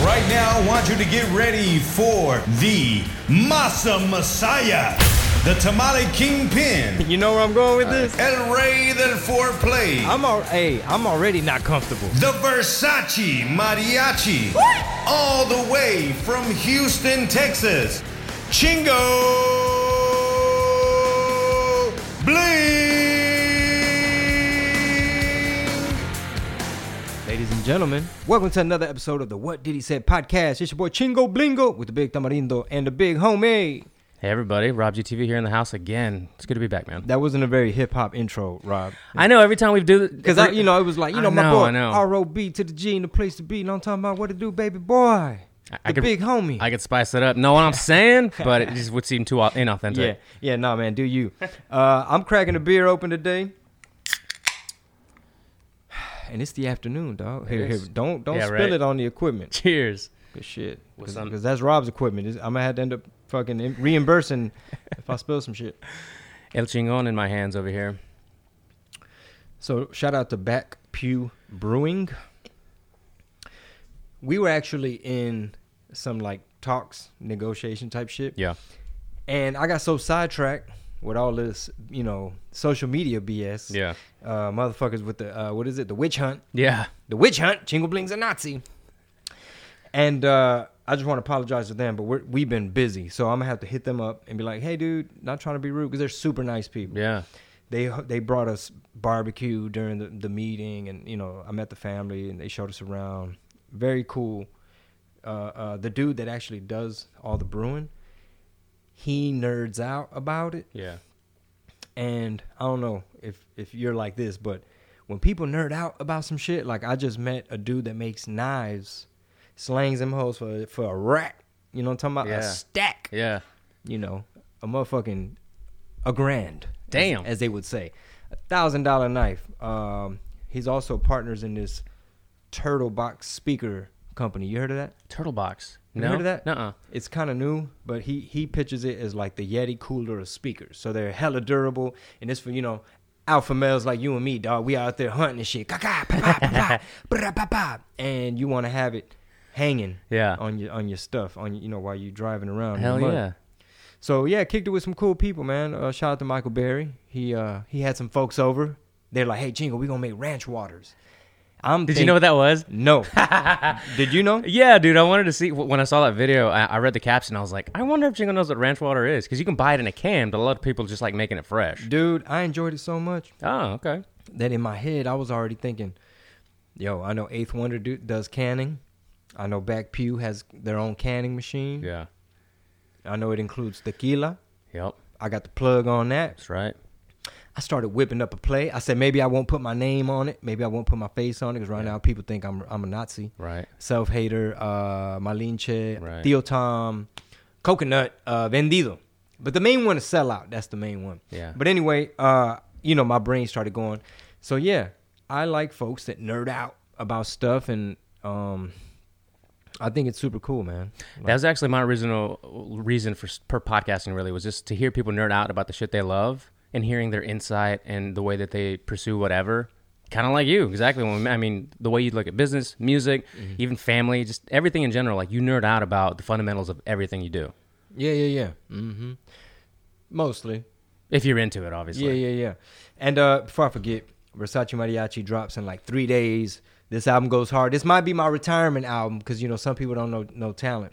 Right now, I want you to get ready for the Masa Messiah, the Tamale Kingpin, You know where I'm going with this? El Rey del Foreplay, I'm al- hey, I'm already not comfortable. the Versace Mariachi, all the way from Houston, Texas, Chingo Bling. Ladies and gentlemen, welcome to another episode of the What Did He Say podcast. It's your boy Chingo Blingo with the big Tamarindo and the big homie. Hey everybody, Rob GTV here in the house again. It's good to be back, man. That wasn't a very hip hop intro, Rob. I know every time we do Because I, you know, it was like, you I know, my know, boy I know. R.O.B. to the G and the place to be. What I'm talking about? What to do, baby boy? I- The I could- big homie. I could spice it up. Know what I'm saying? but it just would seem too inauthentic. yeah, yeah, no, man, do you. Uh, I'm cracking a beer open today. And it's the afternoon, dog. Here, here, don't don't Yeah, spill right. it on the equipment. Cheers. Good shit. Because that's Rob's equipment. It's- I'm gonna have to end up fucking reimbursing if I spill some shit. El Chingon in my hands over here. So shout out to Back Pew Brewing. We were actually in some like talks, negotiation type shit, Yeah. and I got so sidetracked with all this, you know, social media BS. Yeah. Uh, motherfuckers with the uh, what is it? The witch hunt. Yeah. The witch hunt. Chingo Bling's a Nazi. And uh, I just want to apologize to them, but we're, we've been busy, so I'm gonna have to hit them up and be like, "Hey, dude, not trying to be rude because they're super nice people. Yeah. They they brought us barbecue during the, the meeting, and you know I met the family and they showed us around. Very cool. Uh, uh, the dude that actually does all the brewing, he nerds out about it, Yeah. and I don't know if if you're like this, but when people nerd out about some shit, like I just met a dude that makes knives, slangs them hoes for for a rack. You know what I'm talking about? A stack. Yeah. You know, a motherfucking a grand. as- Damn. as, they would say, a thousand dollar knife. Um, he's also partners in this Turtle Box speaker company. You heard of that? Turtle box. You no. heard of that? Nuh-uh. It's kind of new, but he he pitches it as like the Yeti cooler of speakers. So they're hella durable, and it's for you know alpha males like you and me, dog. We out there hunting and shit. Ka-ka, pa-pa, pa-pa, bra-pa-pa. And you want to have it hanging Yeah. on your on your stuff on you know while you're driving around. Hell yeah. So yeah, kicked it with some cool people, man. Uh, shout out to Michael Berry. He uh he had some folks over. They're like, "Hey, Chingo, we gonna make ranch waters." I'm. Did you know what that was? No. Did you know? Yeah, dude. I wanted to see when I saw that video. I, I read the caption. I was like, I wonder if Chingo knows what ranch water is because you can buy it in a can, but a lot of people just like making it fresh. Dude, I enjoyed it so much Oh, okay. that in my head I was already thinking, "Yo, I know Eighth Wonder do, does canning. I know Back Pew has their own canning machine. Yeah. I know it includes tequila. Yep. I got the plug on that. That's right. I started whipping up a play. I said maybe I won't put my name on it. Maybe I won't put my face on it because right now people think I'm I'm a Nazi. Right. Self Hater, uh, Malinche, Right. Tío Tom, Coconut, uh, Vendido. But the main one is Sellout. That's the main one. Yeah. But anyway, uh, you know, my brain started going. So yeah, I like folks that nerd out about stuff, and um, I think it's super cool, man. That was actually my original reason for per podcasting. Really, was just to hear people nerd out about the shit they love and hearing their insight and the way that they pursue whatever. Kind of like you, exactly. When I mean, the way you look at business, music, Mm-hmm. even family, just everything in general. Like you nerd out about the fundamentals of everything you do, Yeah, yeah, yeah. Mm-hmm. Mostly. if you're into it, obviously. Yeah, yeah, yeah. And uh, before I forget, Versace Mariachi drops in like three days. This album goes hard. This might be my retirement album because you know some people don't know no talent.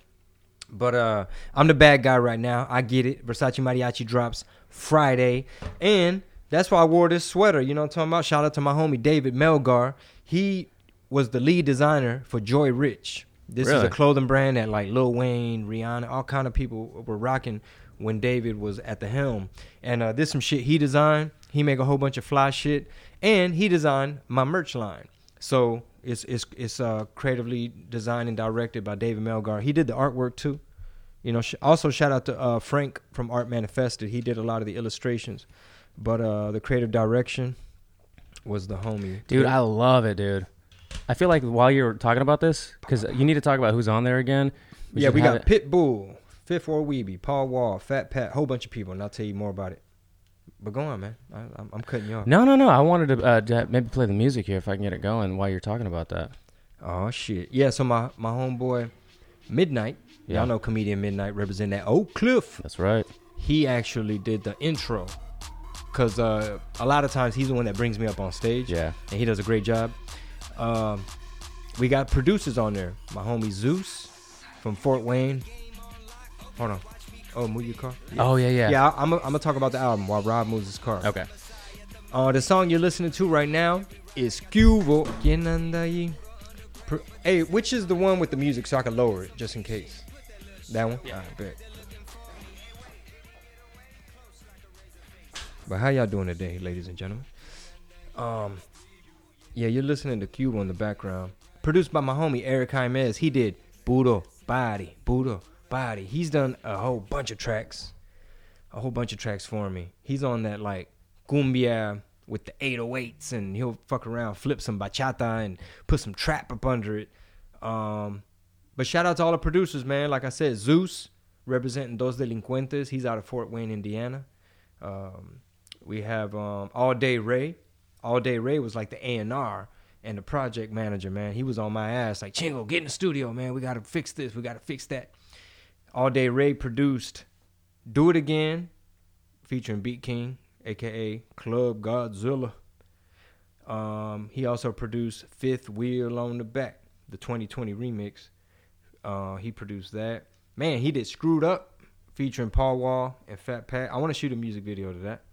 But uh, I'm the bad guy right now. I get it. Versace Mariachi drops Friday, and that's why I wore this sweater. You know what I'm talking about? Shout out to my homie David Melgar. He was the lead designer for Joyrich. This is a clothing brand that like Lil Wayne, Rihanna, all kind of people were rocking when David was at the helm. And uh, this some shit he designed. He make a whole bunch of fly shit, and he designed my merch line. So it's it's it's uh, creatively designed and directed by David Melgar. He did the artwork too. You know, sh- also shout out to uh, Frank from Art Manifested. He did a lot of the illustrations, but uh, the creative direction was the homie. Dude, I love it, dude. I feel like while you're talking about this, because you need to talk about who's on there again. yeah, we got it- Pitbull, Fifth Ward Weebie, Paul Wall, Fat Pat, whole bunch of people, and I'll tell you more about it. But go on, man. I, I'm, I'm cutting you off. No, no, no. I wanted to uh, to maybe play the music here if I can get it going while you're talking about that. Oh shit. Yeah, so my my homeboy Midnight, Yeah. y'all know comedian Midnight represent that Oak Cliff. That's right. He actually did the intro. Cause uh, a lot of times he's the one that brings me up on stage. Yeah. And he does a great job. Um, we got producers on there. My homie Zeus from Fort Wayne. Hold on. Oh, move your car. Oh yeah, yeah. Yeah, I'm gonna talk about the album while Rob moves his car. Okay. Uh, the song you're listening to right now is Cubo. ¿Quién anda ahí? Hey, which is the one with the music so I can lower it just in case? That one? Yeah. bet. But how y'all doing today, ladies and gentlemen? Um, yeah, you're listening to Cubo in the background. Produced by my homie Eric Jaimez. He did Budo Body, Budo Body. He's done a whole bunch of tracks a whole bunch of tracks for me. He's on that like cumbia with the 808s and he'll fuck around, flip some bachata and put some trap up under it. Um, but shout out to all the producers, man. Like I said, Zeus representing Dos Delincuentes. He's out of Fort Wayne, Indiana. Um, we have um, All Day Ray. All Day Ray was like the A&R and the project manager, man. He was on my ass like, Chingo, get in the studio, man. We got to fix this. We got to fix that. All Day Ray produced do It Again, featuring Beat King, aka Club Godzilla. Um, he also produced Fifth Wheel on the Back, the 2020 remix. Uh, he produced that. Man, he did Screwed Up, featuring Paul Wall and Fat Pat. I want to shoot a music video to that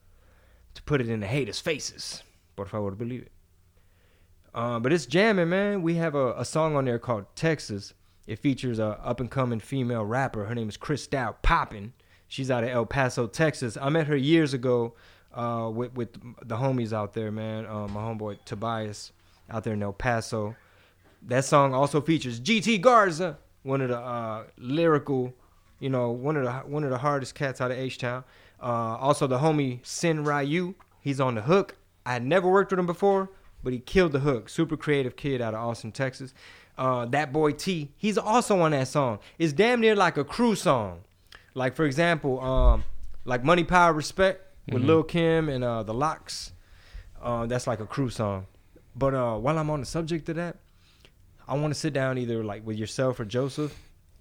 to put it in the haters' faces. But if I would believe it. Uh, but it's jamming, man. We have a, a song on there called Texas. It features a up and coming female rapper. Her name is Chris Stout Poppin'. She's out of El Paso, Texas. I met her years ago uh, with with the homies out there, man. Uh, my homeboy Tobias out there in El Paso. That song also features GT Garza, one of the uh, lyrical, you know, one of the one of the hardest cats out of H Town. Uh, also the homie Sin Ryu, he's on the hook. I had never worked with him before, but he killed the hook. Super creative kid out of Austin, Texas. Uh, that boy T, he's also on that song. It's damn near like a crew song. Like for example, um, like Money, Power, Respect with Lil Kim and uh, the LOX. Uh, that's like a crew song. But uh, while I'm on the subject of that, I want to sit down either like with yourself or Joseph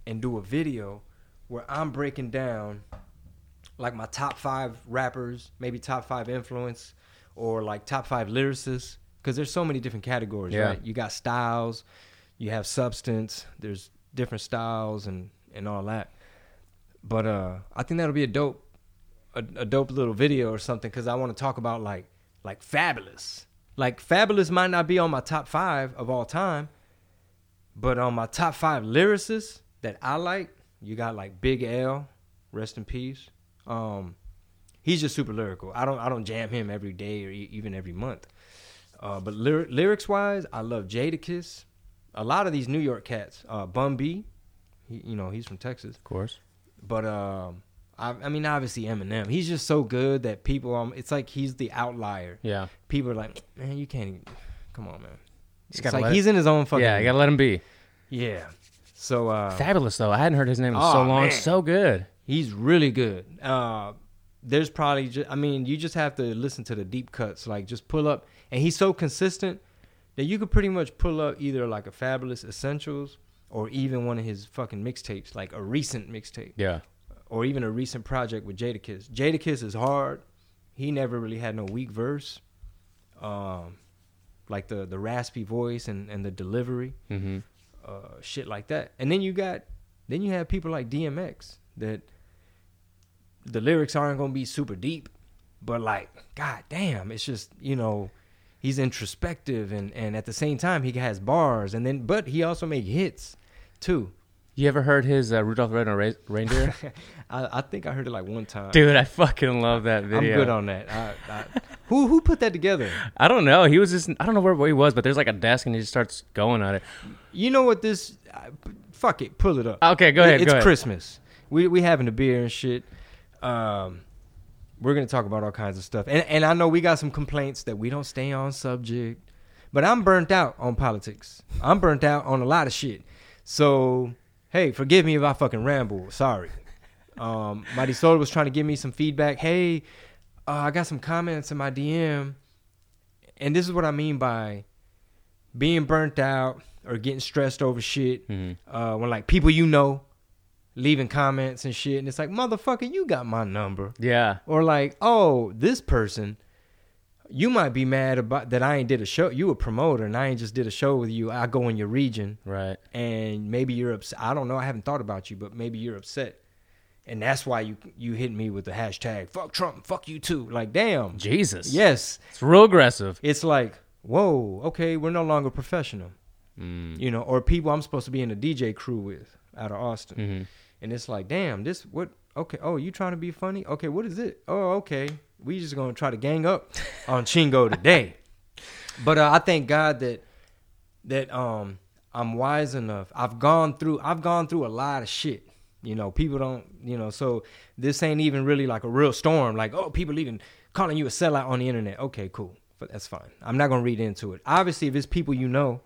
and do a video where I'm breaking down like my top five rappers, maybe top five influence, or like top five lyricists. Because there's so many different categories, Yeah. right? You got styles, you have substance. There's different styles and and all that. But uh, I think that'll be a dope, a, a dope little video or something. Because I want to talk about like like Fabolous. Like Fabolous might not be on my top five of all time, but on my top five lyricists that I like, you got like Big L, rest in peace. Um, he's just super lyrical. I don't I don't jam him every day or e- even every month. Uh, but lyr- lyrics wise, I love Jadakiss. A lot of these New York cats, uh, Bun B, he, you know he's from Texas. Of course. But um, I, I mean, obviously Eminem. He's just so good that people, um, it's like he's the outlier. Yeah. People are like, man, you can't. Even, come on, man. Just It's like he's in his own fucking. yeah, you gotta let him be. yeah. So uh, Fabolous though. I hadn't heard his name in Oh, so long. man. So good. He's really good. Uh, there's probably, just, I mean, you just have to listen to the deep cuts. Like, just pull up, and he's so consistent that you could pretty much pull up either like a Fabolous Essentials or even one of his fucking mixtapes, like a recent mixtape, Yeah. or even a recent project with Jadakiss. Jadakiss is hard. He never really had no weak verse. Um, like the the raspy voice and and the delivery Mm-hmm. uh, shit like that. And then you got, then you have people like DMX that the lyrics aren't gonna be super deep, but like, god damn, it's just you know, he's introspective and and at the same time he has bars and then but he also make hits too. You ever heard his uh, Rudolph the Red-Nosed Reindeer? I, I think I heard it like one time. Dude, I fucking love that video. I'm good on that. I, I, who who put that together? I don't know. He was just I don't know where he was, but there's like a desk and he just starts going on it. You know what this? Uh, fuck it, pull it up. Okay, go ahead. It's go ahead. Christmas. We we having a beer and shit. Um, we're gonna talk about all kinds of stuff, and and I know we got some complaints that we don't stay on subject, but I'm burnt out on politics. I'm burnt out on a lot of shit. So hey, forgive me if I fucking ramble. Sorry. Um, Mighty Solar was trying to give me some feedback. Hey, uh, I got some comments in my DM, and this is what I mean by being burnt out or getting stressed over shit. Uh, when like people you know leaving comments and shit, and it's like, motherfucker, you got my number. Yeah. Or like, oh, this person, you might be mad about that I ain't did a show. You a promoter, and I ain't just did a show with you. I go in your region, Right. and maybe you're upset. I don't know. I haven't thought about you, but maybe you're upset, and that's why you you hit me with the hashtag "fuck Trump, fuck you too." Like, damn. Jesus. Yes, It's real aggressive. it's like, whoa, okay, we're no longer professional, Mm. you know, or people I'm supposed to be in a DJ crew with out of Austin, hmm and it's like, damn, this what? Okay, oh, you trying to be funny? Okay, what is it? Oh, okay, we just gonna try to gang up on Chingo today. But uh, I thank God that that um I'm wise enough. I've gone through I've gone through a lot of shit. You know, people don't you know, so this ain't even really like a real storm. Like, oh, people even calling you a sellout on the internet. Okay, cool. But that's fine. I'm not gonna read into it. Obviously, if it's people you know,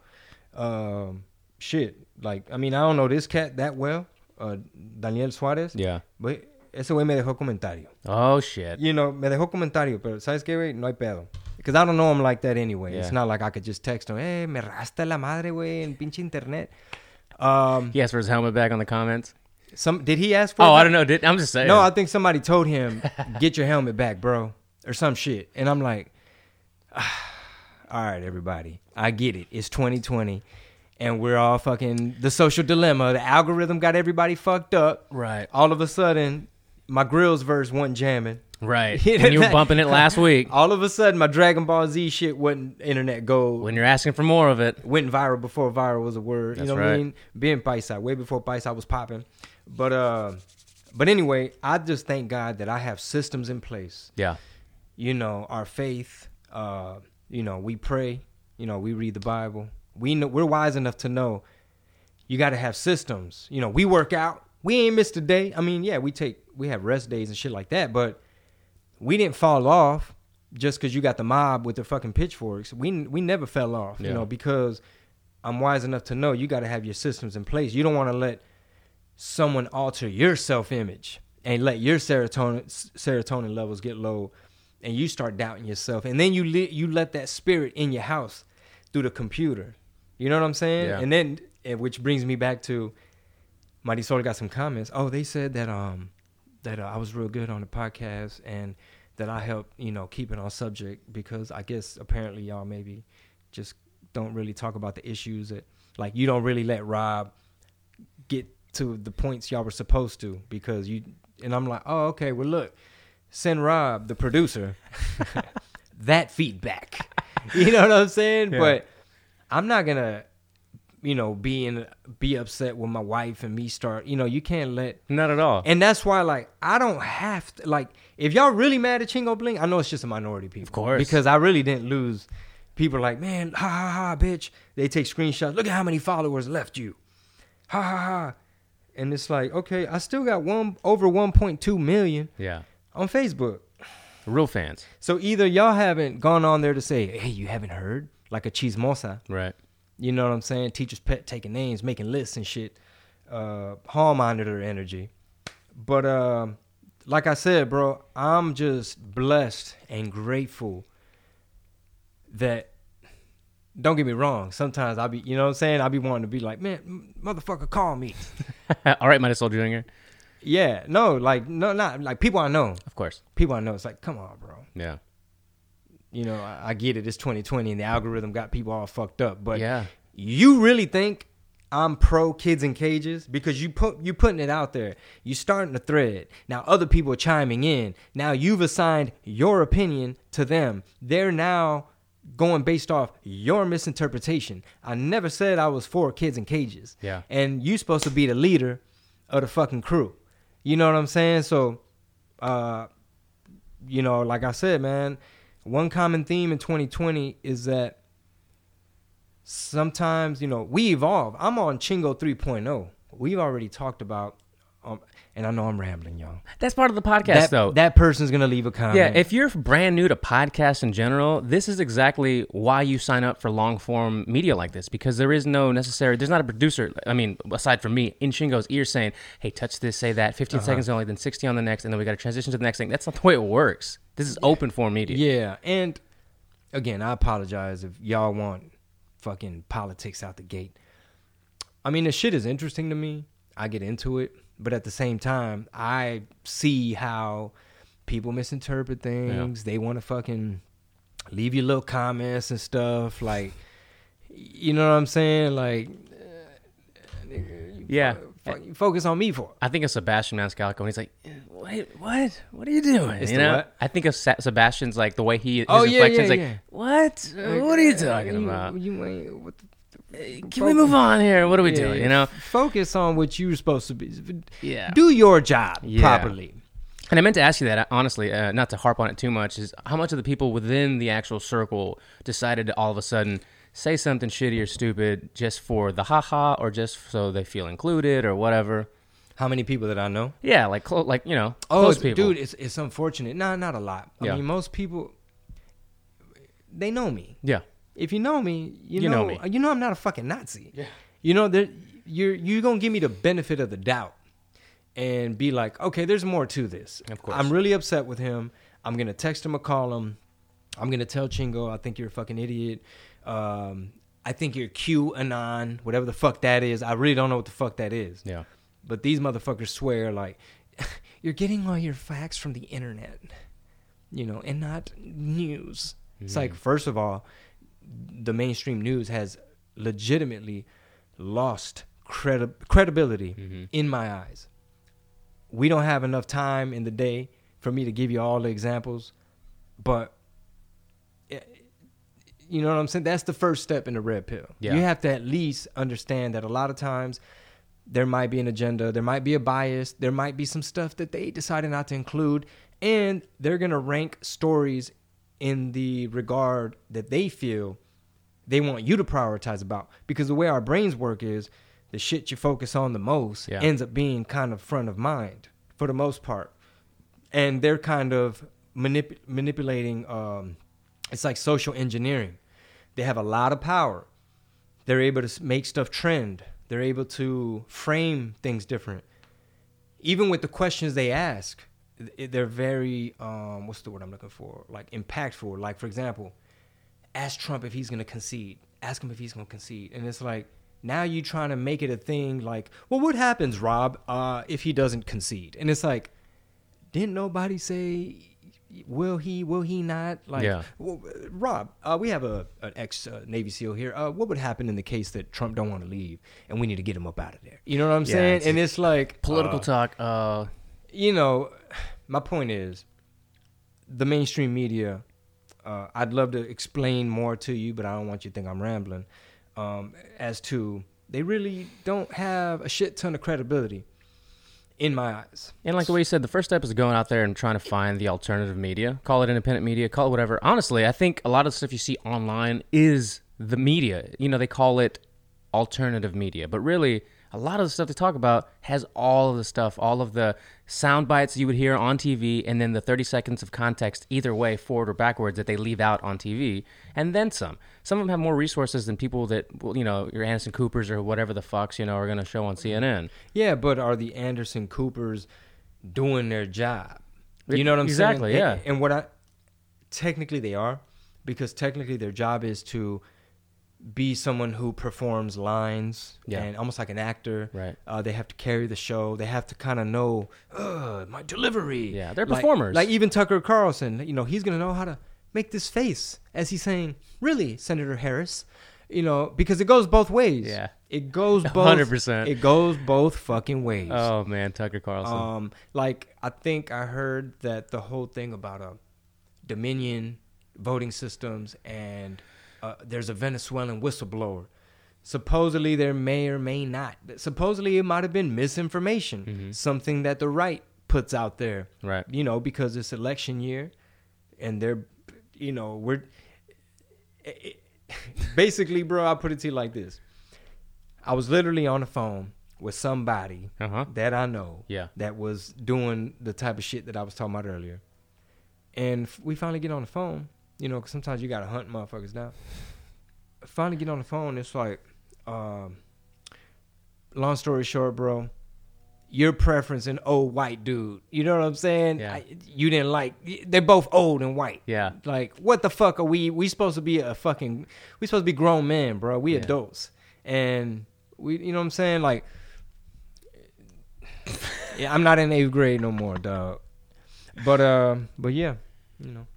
um, shit. Like, I mean, I don't know this cat that well, uh, Daniel Suarez. Yeah. But ese güey me dejó comentario. Oh shit. You know, me dejó comentario, pero ¿sabes qué, güey? No hay pedo. Because I don't know him like that anyway. It's Yeah. not like I could just text him, hey, me rasta la madre, güey, en pinche internet. Um, He asked for his helmet back on the comments. some Did he ask for Oh? I don't know. Did, I'm just saying. No, I think somebody told him, get your helmet back, bro, or some shit. And I'm like, ah, all right, everybody. I get it. It's 2020. And we're all fucking the social dilemma. The algorithm got everybody fucked up. right. All of a sudden, my grills verse wasn't jamming. Right. When you were bumping it last week. All of a sudden, my Dragon Ball Z shit wasn't internet gold. When you're asking for more of it. went viral before viral was a word. That's you know what I right. mean? Being Paisa, way before Paisa was popping. But uh, but anyway, I just thank God that I have systems in place. Yeah. You know, our faith. Uh, you know, we pray. You know, we read the Bible. We know we're wise enough to know you got to have systems. You know, we work out. We ain't missed a day. I mean, yeah, we take we have rest days and shit like that, but we didn't fall off just because you got the mob with their fucking pitchforks. We we never fell off, you know, because I'm wise enough to know you got to have your systems in place. You don't want to let someone alter your self image and let your serotonin serotonin levels get low, and you start doubting yourself, and then you you let that spirit in your house through the computer. You know what I'm saying? Yeah. And then, and which brings me back to Marisol got some comments. Oh, they said that um that uh, I was real good on the podcast and that I helped you know keep it on subject because I guess apparently y'all maybe just don't really talk about the issues that like you don't really let Rob get to the points y'all were supposed to because you and I'm like oh okay well look send Rob the producer that feedback you know what I'm saying Yeah. but I'm not gonna you know be in be upset with my wife and me start you know you can't let Not at all. and that's why, like, I don't have to, like, if y'all really mad at Chingo Bling, I know it's just a minority people. Of course. Because I really didn't lose. People like, man, ha ha ha, bitch. They take screenshots. Look at how many followers left you. Ha ha ha. And it's like, okay, I still got one over 1.2 million yeah. on Facebook. Real fans. So either y'all haven't gone on there to say, hey, you haven't heard? Like a chismosa. Right. You know what I'm saying? Teachers pet taking names, making lists and shit. Uh, hall monitor energy. But um, like I said, bro, I'm just blessed and grateful that. Don't get me wrong. Sometimes I'll be, you know what I'm saying? I'll be wanting to be like, man, motherfucker, call me. all right, Mighty Soul Jr. yeah, no, like, no, not like people I know. Of course. People I know. It's like, come on, bro. Yeah. You know, I, I get it. It's 2020 and the algorithm got people all fucked up. But yeah. you really think I'm pro kids in cages because you put you're putting it out there. You starting a thread. Now other people are chiming in. Now you've assigned your opinion to them. They're now going based off your misinterpretation. I never said I was for kids in cages. Yeah. And you supposed to be the leader of the fucking crew. You know what I'm saying? So uh you know, like I said, man, one common theme in 2020 is that sometimes, you know, we evolve. I'm on Chingo 3.0. We've already talked about, and I know I'm rambling, y'all. That's part of the podcast, that, though. that person's going to leave a comment. yeah, if you're brand new to podcasts in general, this is exactly why you sign up for long form media like this because there is no necessary, there's not a producer, I mean, aside from me, in Chingo's ear saying, hey, touch this, say that, 15 uh-huh. seconds only, then 60 on the next, and then we got to transition to the next thing. That's not the way it works. This is open form media. Yeah, and again, I apologize if y'all want fucking politics out the gate. I mean, the shit is interesting to me. I get into it, but at the same time, I see how people misinterpret things. They want to fucking leave you little comments and stuff. Like, you know what I'm saying? Like, uh, nigga, Yeah. fu- you focus on me for. I think of Sebastian Maniscalco, and he's like, "Wait, what? What are you doing?" It's you know, what? I think of Sa- Sebastian's like the way he his Oh, yeah, inflections, yeah, like, yeah. "What? Like, what are you uh, talking you- about? You. What the, Can we move on here? What are we Yeah, doing?" You know? focus on what you're supposed to be. Yeah. Do your job Yeah. properly. And I meant to ask you that honestly, uh, not to harp on it too much, is how much of the people within the actual circle decided to all of a sudden say something shitty or stupid just for the haha, or just so they feel included or whatever. How many people that I know? Yeah, like clo- like you know, Oh, close it's- people. dude, it's it's unfortunate. Nah, not a lot. I Yeah. mean, most people they know me. yeah, If you know me, you, You know, know me. You know I'm not a fucking Nazi. Yeah. You know that you're you're gonna give me the benefit of the doubt and be like, okay, there's more to this. Of course. I'm really upset with him. I'm gonna text him or call him. I'm gonna tell Chingo, I think you're a fucking idiot. Um, I think you're QAnon, whatever the fuck that is. I really don't know what the fuck that is. yeah, But these motherfuckers swear like you're getting all your facts from the internet, you know, and not news. It's like first of all, the mainstream news has legitimately lost credi- credibility in my eyes. We don't have enough time in the day for me to give you all the examples, but eh, you know what I'm saying? That's the first step in the red pill. Yeah. You have to at least understand that a lot of times there might be an agenda, there might be a bias, there might be some stuff that they decided not to include, and they're going to rank stories in the regard that they feel they want you to prioritize about. Because the way our brains work is the shit you focus on the most Yeah. ends up being kind of front of mind for the most part. And they're kind of manip- manipulating, um, it's like social engineering. They have a lot of power they're able to make stuff trend. They're able to frame things different. Even with the questions they ask, they're very um, what's the word I'm looking for? Like impactful. Like for example, ask Trump if he's going to concede. Ask him if he's going to concede. And it's like now you're trying to make it a thing. Like, well, what happens, Rob, uh, if he doesn't concede? And it's like, didn't nobody say will he will he not like Yeah. well, uh, rob uh, we have a an ex uh, navy seal here uh, what would happen in the case that trump don't want to leave and we need to get him up out of there you know what i'm Yeah, saying it's- and it's like political uh, talk. You know my point is the mainstream media uh, i'd love to explain more to you but i don't want you to think i'm rambling um, as to they really don't have a shit ton of credibility in my eyes And like the way you said, the first step is going out there and trying to find the alternative media. Call it independent media, call it whatever. Honestly, I think a lot of the stuff you see online is the media. You know, they call it alternative media, but really, a lot of the stuff they talk about has all of the stuff, all of the sound bites you would hear on TV, and then the 30 seconds of context, either way, forward or backwards, that they leave out on TV, and then some. Some of them have more resources than people that, you know, your Anderson Coopers or whatever the fucks, you know, are going to show on mm-hmm. CNN. Yeah, but are the Anderson Coopers doing their job? You know what I'm Exactly, saying? yeah. And, and what I technically they are, because technically their job is to be someone who performs lines Yeah. and almost like an actor. Right. Uh, they have to carry the show. They have to kind of know uh, my delivery. Yeah, they're Like- performers. Like even Tucker Carlson, you know, he's gonna know how to make this face as he's saying, "Really, Senator Harris." You know, because it goes both ways. Yeah. It goes both. 100%. It goes both fucking ways. Oh, man, Tucker Carlson. Um, like I think I heard that the whole thing about uh, Dominion voting systems and uh, there's a Venezuelan whistleblower. Supposedly there may or may not. Supposedly it might have been misinformation, something that the right puts out there. Right. You know, because it's election year, and they're, you know, we're. basically, bro, I'll put it to you like this. I was literally on the phone with somebody Uh-huh. that I know Yeah. that was doing the type of shit that I was talking about earlier. And we finally get on the phone, you know, 'cause sometimes you got to hunt motherfuckers down. Finally get on the phone. It's like, um, long story short, bro, your preference an old white dude. You know what I'm saying? Yeah. I, you didn't like. They're both old and white. Yeah. Like, what the fuck are we? We supposed to be a fucking. We supposed to be grown men, bro. We Yeah. adults. And We, you know what I'm saying? Like, yeah, I'm not in eighth grade no more, dog. But uh, but yeah, you know.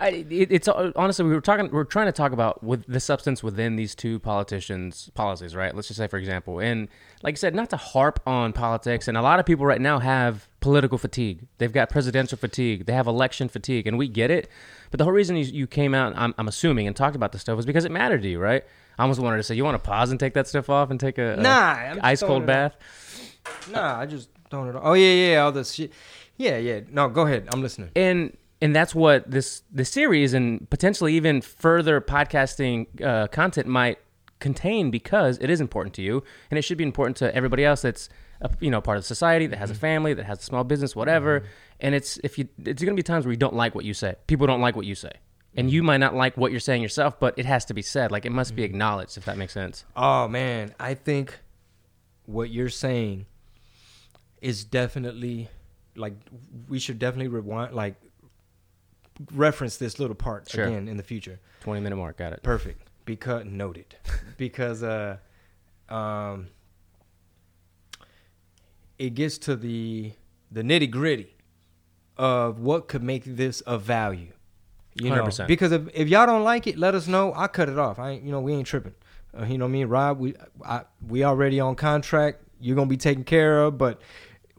I, it, it's uh, honestly we were talking we're trying to talk about with the substance within these two politicians policies right let's just say for example and like i said not to harp on politics and a lot of people right now have political fatigue they've got presidential fatigue they have election fatigue and we get it but the whole reason you, you came out I'm, I'm assuming and talked about this stuff was because it mattered to you right i almost wanted to say you want to pause and take that stuff off and take a, a Nah, ice cold throwing it out. bath Nah, I just don't know. Oh yeah, yeah, all this shit. Yeah, yeah. No, go ahead. I'm listening. and and that's what this this series and potentially even further podcasting uh, content might contain because it is important to you and it should be important to everybody else that's a, you know part of society that has a mm-hmm. family that has a small business whatever. Mm-hmm. And it's if you it's going to be times where you don't like what you say. People don't like what you say. And you mm-hmm. might not like what you're saying yourself but it has to be said. Like it must be acknowledged if that makes sense. Oh man, I think what you're saying is definitely like we should definitely rewind like reference this little part Sure. again in the future. 20 minute mark got it Perfect. Because noted. because uh um it gets to the the nitty gritty of what could make this of value. You know, 100%. because if, if y'all don't like it, let us know. I cut it off. I ain't, you know we ain't tripping. Uh, you know me and Rob, we I, we already on contract. You're gonna be taken care of, but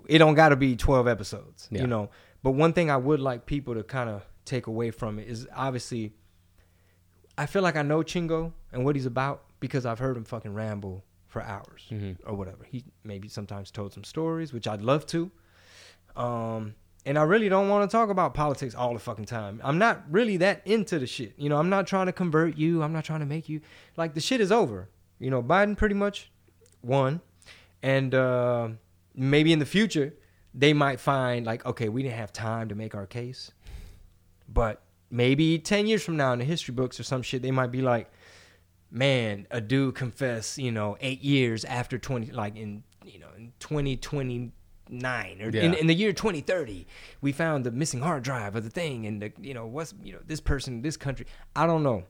it don't got to be 12 episodes. Yeah. You know. But one thing I would like people to kind of take away from it is obviously I feel like I know Chingo and what he's about because I've heard him fucking ramble for hours Mhm. or whatever. He maybe sometimes told some stories, which I'd love to. Um, and I really don't want to talk about politics all the fucking time. I'm not really that into the shit. You know, I'm not trying to convert you. I'm not trying to make you like the shit is over. You know, Biden pretty much won, and uh, maybe in the future they might find like, okay, we didn't have time to make our case, but maybe 10 years from now in the history books or some shit they might be like man a dude confessed you know eight years after 20 like in you know in 2029 or in, Yeah. in the year 2030 we found the missing hard drive of the thing and the you know what's you know this person this country i don't know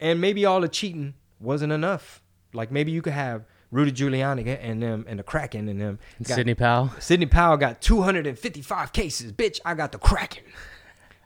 and maybe all the cheating wasn't enough like maybe you could have Rudy Giuliani and them and the Kraken and them. Got- Sidney Powell. Sidney Powell got 255 cases. Bitch, I got the Kraken.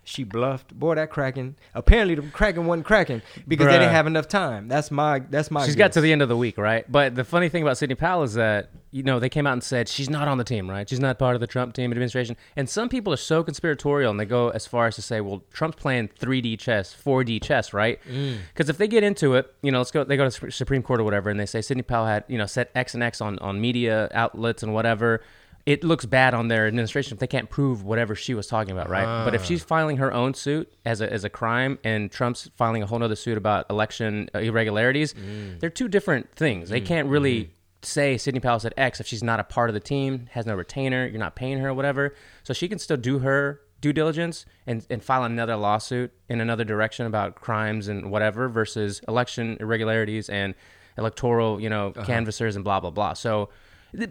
She bluffed. Boy, that Kraken. Apparently, the Kraken wasn't cracking because they didn't have enough time. That's my. That's my. She's got to the end of the week, right? But the funny thing about Sidney Powell is that you know they came out and said she's not on the team, right? She's not part of the Trump team administration. And some people are so conspiratorial and they go as far as to say, well, Trump's playing 3D chess, 4D chess, right? Mm. Because if they get into it, you know, let's go. They go to Supreme Court or whatever, and they say Sidney Powell had you know set X and X on on media outlets and whatever. It looks bad on their administration if they can't prove whatever she was talking about, right? But if ah. she's filing her own suit as a, as a crime and Trump's filing a whole other suit about election uh, irregularities, mm. they're two different things. They mm, can't really mm-hmm. say Sidney Powell said X if she's not a part of the team, has no retainer, you're not paying her or whatever. So she can still do her due diligence and, and file another lawsuit in another direction about crimes and whatever versus election irregularities and electoral, you know, uh-huh. canvassers and blah blah blah. So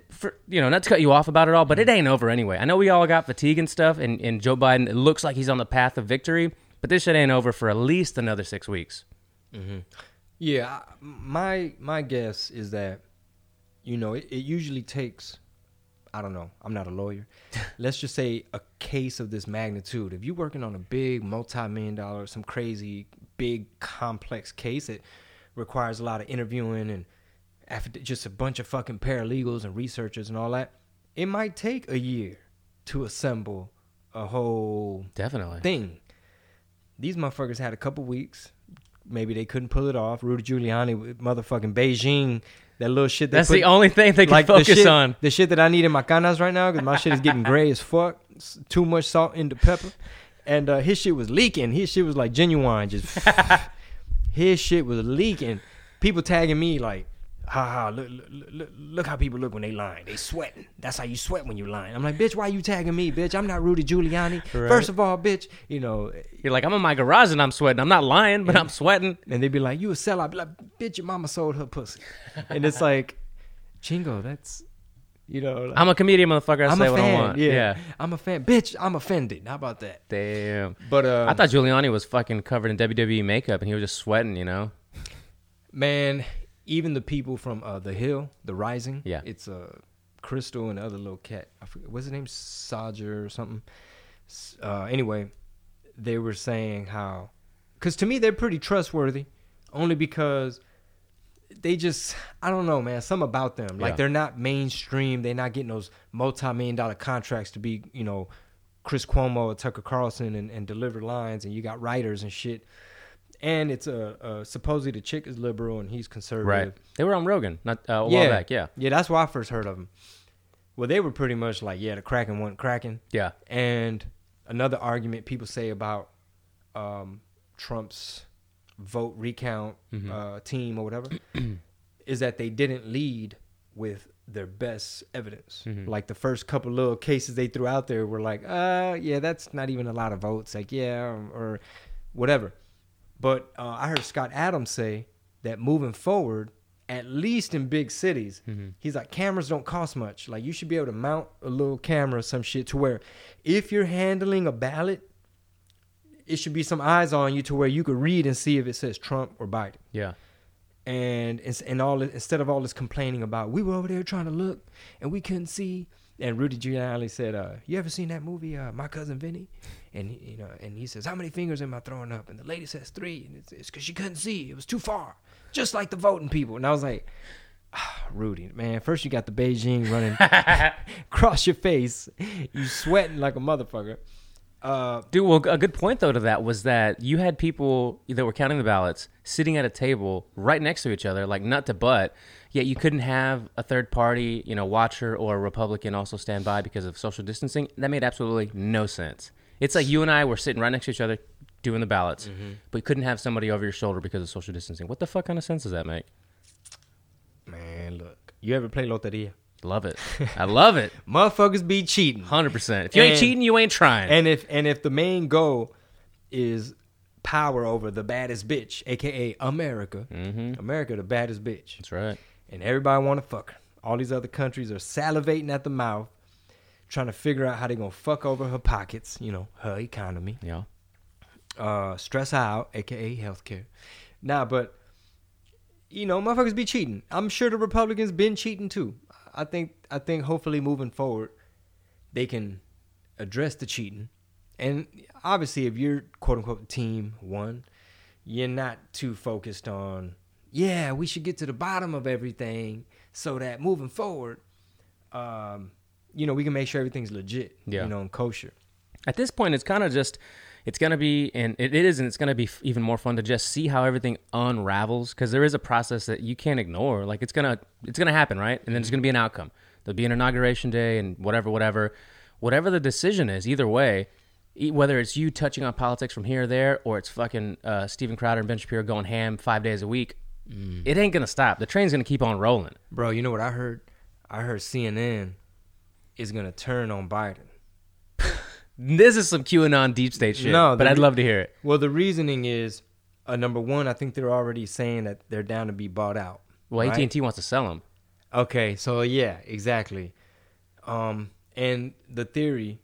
for you know, not to cut you off about it all, but it ain't over anyway. I know we all got fatigue and stuff, and, and Joe Biden it looks like he's on the path of victory, but this shit ain't over for at least another six weeks. Mm-hmm. Yeah, my my guess is that, you know, it, it usually takes. I don't know. I'm not a lawyer. Let's just say a case of this magnitude. If you're working on a big multi-million dollar, some crazy big complex case that requires a lot of interviewing and after just a bunch of fucking paralegals and researchers and all that, it might take a year to assemble a whole Definitely. thing. These motherfuckers had a couple weeks. Maybe they couldn't pull it off. Rudy Giuliani, with motherfucking Beijing, that little shit. That's put- the only thing they can like the focus shit, on. The shit that I need in my canas right now because my shit is getting gray as fuck. It's too much salt in the pepper, and uh, his shit was leaking. His shit was like genuine, just his shit was leaking. People tagging me like, "Ha ha! Look, look, look, how people look when they lying. They sweating. That's how you sweat when you lying." I'm like, "Bitch, why you tagging me, bitch? I'm not Rudy Giuliani. Right. First of all, bitch, you know." You're like, I'm in my garage and I'm sweating. I'm not lying, but I'm sweating. And they'd be like, "You a sellout?" I'd be like, "Bitch, your mama sold her pussy," and it's like, Chingo, that's. You know, like- I'm a comedian, motherfucker. I I'm say a what I fan. want. Yeah. yeah. I'm a fan. Bitch, I'm offended. How about that? Damn. But uh, I thought Giuliani was fucking covered in WWE makeup and he was just sweating, you know? man, even the people from uh, the Hill, the Rising. Yeah. it's uh, Krystal and the other little cat. I forget what's his name, Saagar or something. Uh, anyway, they were saying how, because to me they're pretty trustworthy, only because they just I don't know, man. Some about them, like Yeah. they're not mainstream. They're not getting those multi-million dollar contracts to be, you know, Chris Cuomo or Tucker Carlson and, and deliver lines, and you got writers and shit. And it's a, uh supposedly the chick is liberal and he's conservative. Right. They were on Rogan not uh, a while yeah, back. Yeah. yeah. That's why I first heard of them. Well, they were pretty much like, yeah, the Kraken wasn't cracking. Yeah. And another argument people say about um, Trump's vote recount Mm-hmm. uh, team or whatever is that they didn't lead with their best evidence. Mm-hmm. Like the first couple little cases they threw out there were like, uh, yeah, that's not even a lot of votes. Like, yeah, or whatever. But uh, I heard Scott Adams say that moving forward, at least in big cities, he's like cameras don't cost much. Like you should be able to mount a little camera, or some shit, to where if you're handling a ballot, it should be some eyes on you to where you could read and see if it says Trump or Biden. Yeah. And and all instead of all this complaining about we were over there trying to look and we couldn't see. And Rudy Giuliani said, uh, "You ever seen that movie, uh, My Cousin Vinny?" And he, you know, and he says, "How many fingers am I throwing up?" And the lady says three, and it's because she couldn't see; it was too far, just like the voting people. And I was like, ah, "Rudy, man, first you got the Beijing running across your face, you sweating like a motherfucker." Uh, Dude, well, a good point though to that was that you had people that were counting the ballots sitting at a table right next to each other, like nut to butt. Yet you couldn't have a third party, you know, watcher or a Republican also stand by because of social distancing. That made absolutely no sense. It's like you and I were sitting right next to each other doing the ballots, mm-hmm. but you couldn't have somebody over your shoulder because of social distancing. What the fuck kind of sense does that make? man, look, you ever play Loteria? Love it. I love it. Motherfuckers be cheating. Hundred percent. If you ain't cheating, you ain't trying. And if and if the main goal is power over the baddest bitch, aka America, mm-hmm. America the baddest bitch, That's right. and everybody want to fuck her. All these other countries are salivating at the mouth, trying to figure out how they gonna fuck over her pockets, you know, her economy, Yeah. uh, stress her out, aka healthcare. Nah, but you know, motherfuckers be cheating. I'm sure the Republicans been cheating too. I think I think hopefully moving forward, they can address the cheating. And obviously, if you're quote unquote team one, you're not too focused on, yeah, we should get to the bottom of everything so that moving forward, um, you know, we can make sure everything's legit, Yeah. you know, and kosher. at this point it's kind of just it's going to be and it, is and it's going to be f- even more fun to just see how everything unravels because there is a process that you can't ignore. Like it's going to it's going to happen right? And then there's going to be an outcome. There'll be an inauguration day and whatever whatever. Whatever the decision is either way e- whether it's you touching on politics from here or there or it's fucking uh, Steven Crowder and Ben Shapiro going ham five days a week it ain't going to stop. The train's going to keep on rolling. Bro, you know what I heard? I heard CNN is gonna turn on Biden. this is some QAnon deep state shit No, but I'd re- love to hear it Well, the reasoning is, uh, number one, I think they're already saying that they're down to be bought out. well right? AT&T wants to sell them Okay, so yeah, exactly. Um, and the theory.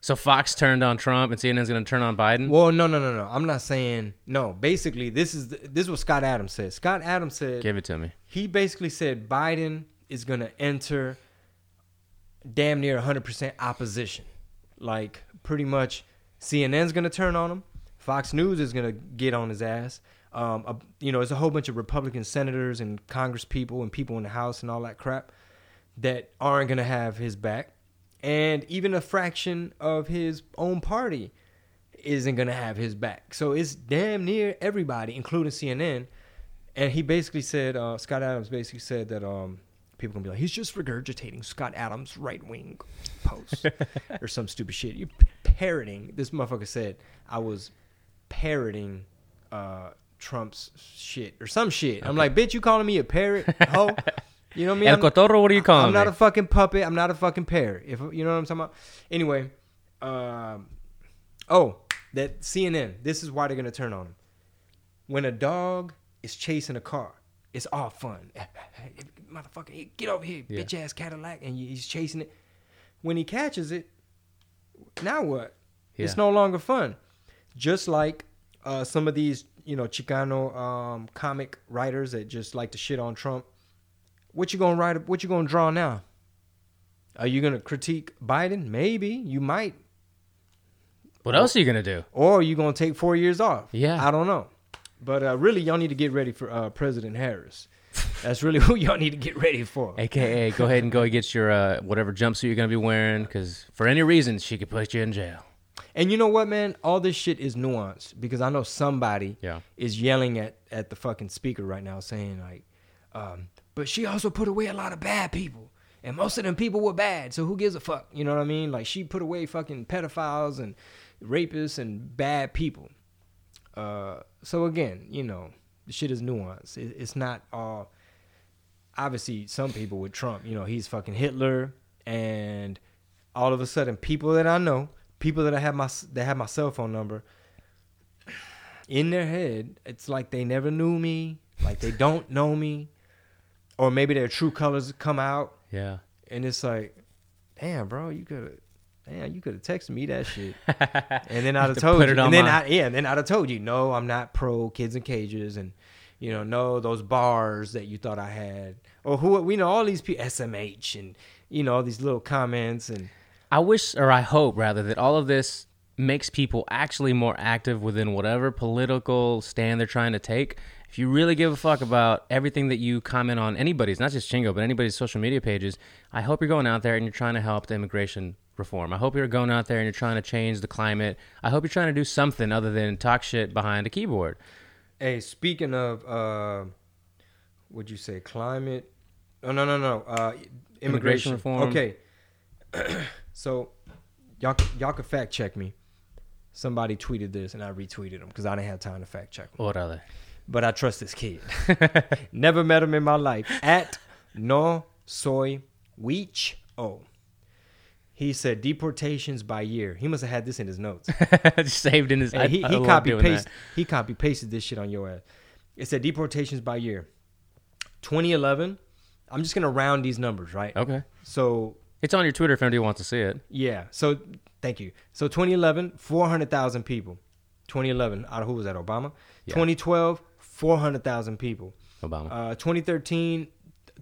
So Fox turned on Trump, and CNN's going to turn on Biden. Well, no, no, no, no. I'm not saying no. Basically, this is the, this is what Scott Adams said. Scott Adams said Give it to me. he basically said Biden is going to enter damn near 100% opposition. Like, pretty much CNN's going to turn on him. Fox News is going to get on his ass. Um, a, you know, there's a whole bunch of Republican senators and Congress people and people in the House and all that crap that aren't going to have his back. And even a fraction of his own party isn't going to have his back. So it's damn near everybody, including CNN. And he basically said, uh, Scott Adams basically said that um, people gonna be like, he's just regurgitating Scott Adams' right wing posts or some stupid shit. You parroting. This motherfucker said I was parroting uh, Trump's shit or some shit. I'm like, bitch, you calling me a parrot? Ho? You know what I mean? El I'm- Cotorro, what are you calling I'm not me? a fucking puppet. I'm not a fucking parrot. If you know what I'm talking about. Anyway, um, oh, that CNN. This is why they're gonna turn on him. When a dog is chasing a car, it's all fun. Motherfucker, hey, get over here, Yeah. bitch ass Cadillac, and he's chasing it. When he catches it, now what? It's no longer fun. Just like uh, some of these you know Chicano um, comic writers that just like to shit on Trump. What you gonna write? What you gonna draw now? Are you gonna critique Biden? Maybe you might, What else are you gonna do? or are you gonna take four years off? Yeah. I don't know. But uh, really, y'all need to get ready for uh, President Harris. That's really who y'all need to get ready for. AKA, go ahead and go get your uh, whatever jumpsuit you're gonna be wearing, because for any reason she could put you in jail. And you know what, man? All this shit is nuanced because I know somebody Yeah. is yelling at, at the fucking speaker right now saying, like, um, but she also put away a lot of bad people. And most of them people were bad, so who gives a fuck? You know what I mean? Like, she put away fucking pedophiles and rapists and bad people. Uh, so again, you know, the shit is nuanced. It, it's not all. Obviously, some people with Trump, you know, he's fucking Hitler, and all of a sudden, people that I know, people that I have my that have my cell phone number, in their head, it's like they never knew me, like they don't know me, or maybe their true colors come out, Yeah. and it's like, damn, bro, you could have. Damn, you could have texted me that shit, and then I'd have told you. and then my- I, yeah, and then I'd have told you, no, I'm not pro kids in cages, and you know, no, those bars that you thought I had, or who we know all these people, SMH, and you know, all these little comments, and I wish, or I hope rather, that all of this makes people actually more active within whatever political stand they're trying to take. If you really give a fuck about everything that you comment on anybody's, not just Chingo, but anybody's social media pages, I hope you're going out there and you're trying to help the immigration reform. I hope you're going out there and you're trying to change the climate. I hope you're trying to do something other than talk shit behind a keyboard. Hey, speaking of, uh, would you say climate? Oh no, no, no. Uh, immigration, Immigration reform. Okay. so, y'all, y'all can fact check me. Somebody tweeted this, and I retweeted them because I didn't have time to fact check them. What other? But I trust this kid. Never met him in my life. At no soy weech oh. He said deportations by year. He must have had this in his notes. Saved in his. I- he I he copy doing paste that. he copy pasted this shit on your ass. It said deportations by year. 2011. I'm just gonna round these numbers, right? Okay. So It's on your Twitter if anybody wants to see it. yeah. So thank you. So 2011, 400,000 people. 2011. Out of who was that? Obama. Yeah. 2012, 400,000 people. Obama. Uh, 2013,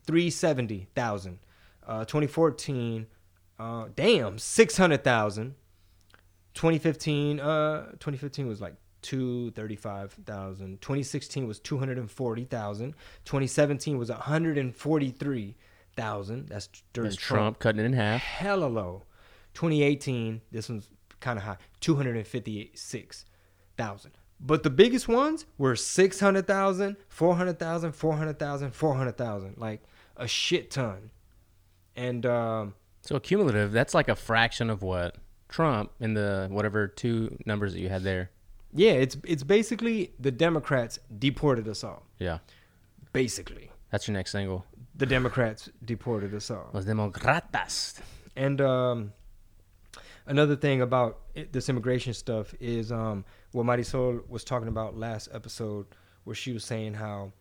370,000. Uh, 2014, uh, damn, 600,000. 2015, uh, 2015 was like 235,000. 2016 was 240,000. 2017 was 143,000. That's during Trump. Trump cutting it in half. Hella low. 2018, this one's kind of high, 256,000. But the biggest ones were 600,000, 400,000, 400,000, 400,000. Like a shit ton. And um, So cumulative, that's like a fraction of what Trump in the whatever two numbers that you had there. yeah, it's it's basically the Democrats deported us all. Yeah, Basically, that's your next single. the Democrats deported us all. Los Democratas. And um, another thing about it, this immigration stuff is um, what Marisol was talking about last episode, where she was saying how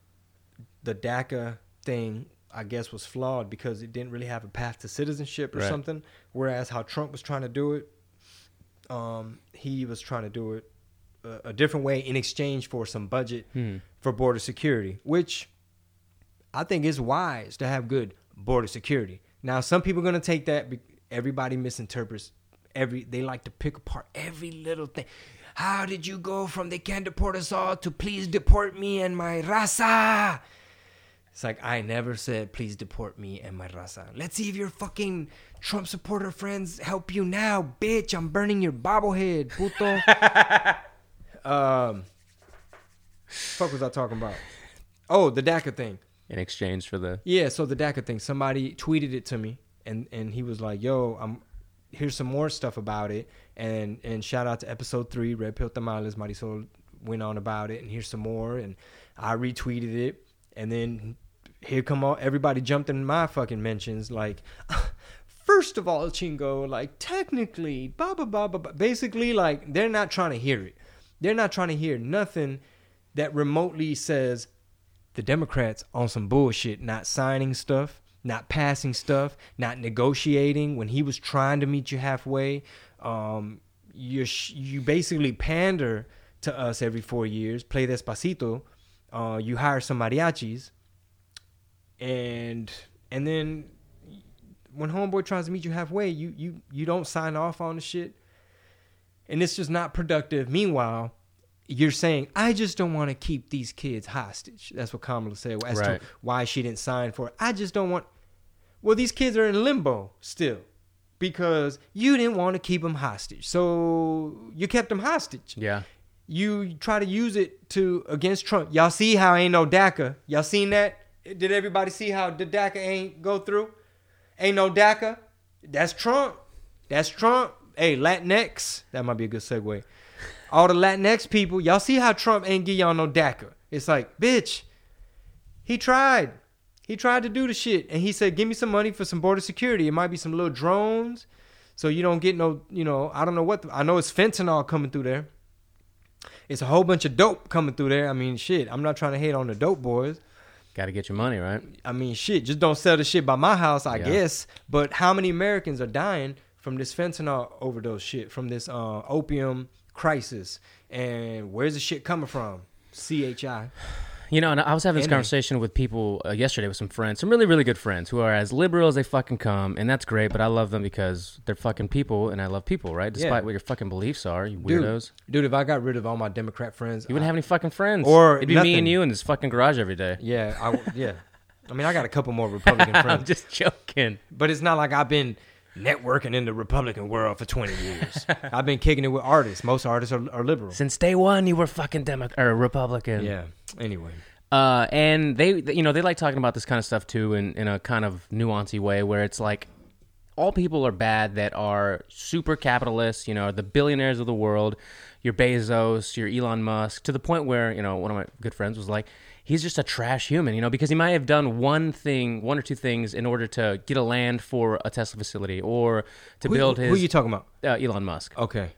the DACA thing, I guess, was flawed because it didn't really have a path to citizenship or Right. something. Whereas how Trump was trying to do it, um, he was trying to do it a, a different way in exchange for some budget Hmm. for border security, which I think is wise to have good border security. Now, some people are going to take that. be- Everybody misinterprets every. They like to pick apart every little thing. How did you go from they can't deport us all to please deport me and my raza? It's like I never said please deport me and my raza. Let's see if your fucking Trump supporter friends help you now, bitch. I'm burning your bobblehead, puto. um, fuck was I talking about? Oh, the DACA thing. In exchange for the Yeah, so the DACA thing. Somebody tweeted it to me, and and he was like, "Yo, I'm here's some more stuff about it." And and shout out to episode three, Red Pill Tamales. Marisol went on about it, and here's some more. And I retweeted it, and then here come all everybody jumped in my fucking mentions like. First of all, Chingo, like technically, blah blah blah blah. Basically, like they're not trying to hear it. They're not trying to hear nothing that remotely says the Democrats on some bullshit, not signing stuff, not passing stuff, not negotiating when he was trying to meet you halfway. Um, you you basically pander to us every four years, play Despacito. Uh, you hire some mariachis, and and then when homeboy tries to meet you halfway, you you you don't sign off on the shit, and it's just not productive. Meanwhile, you're saying I just don't want to keep these kids hostage. That's what Kamala said as Right. to why she didn't sign for it. I just don't want. Well, these kids are in limbo still because you didn't want to keep them hostage, so you kept them hostage Yeah. you try to use it to against Trump. Y'all see how ain't no DACA. Y'all seen that? Did everybody see how the DACA ain't go through? Ain't no DACA. That's Trump. That's Trump. Hey, Latinx. That might be a good segue. All the Latinx people, y'all see how Trump ain't give y'all no DACA. It's like, bitch, he tried. He tried to do the shit. And he said, give me some money for some border security. It might be some little drones. So you don't get no, you know, I don't know what. The, I know it's fentanyl coming through there. It's a whole bunch of dope coming through there. I mean, shit. I'm not trying to hate on the dope boys. Got to get your money, right? I mean, shit. Just don't sell the shit by my house, I Yeah. guess. But how many Americans are dying from this fentanyl overdose shit, from this uh, opium crisis? And where's the shit coming from? CHI. You know, and I was having this conversation with people uh, yesterday with some friends, some really, really good friends who are as liberal as they fucking come, and that's great. But I love them because they're fucking people, and I love people, right? Despite what your fucking beliefs are, you Dude, weirdos. dude, if I got rid of all my Democrat friends, You wouldn't have any fucking friends, Or it'd be me and you in this fucking garage every day. yeah, I, yeah. I mean, I got a couple more Republican I'm friends, just joking. but it's not like I've been networking in the Republican world for 20 years. I've been kicking it with artists. Most artists are, are liberal. Since day one, you were fucking Demo- or Republican. Yeah. Anyway. Uh, and they, you know, they like talking about this kind of stuff too, in in a kind of nuancy way, where it's like all people are bad that are super capitalists, you know, the billionaires of the world, your Bezos, your Elon Musk, to the point where, you know, one of my good friends was like, he's just a trash human, you know, because he might have done one thing, one or two things in order to get a land for a Tesla facility or to Who, build his. who are you talking about? uh, Elon Musk Okay.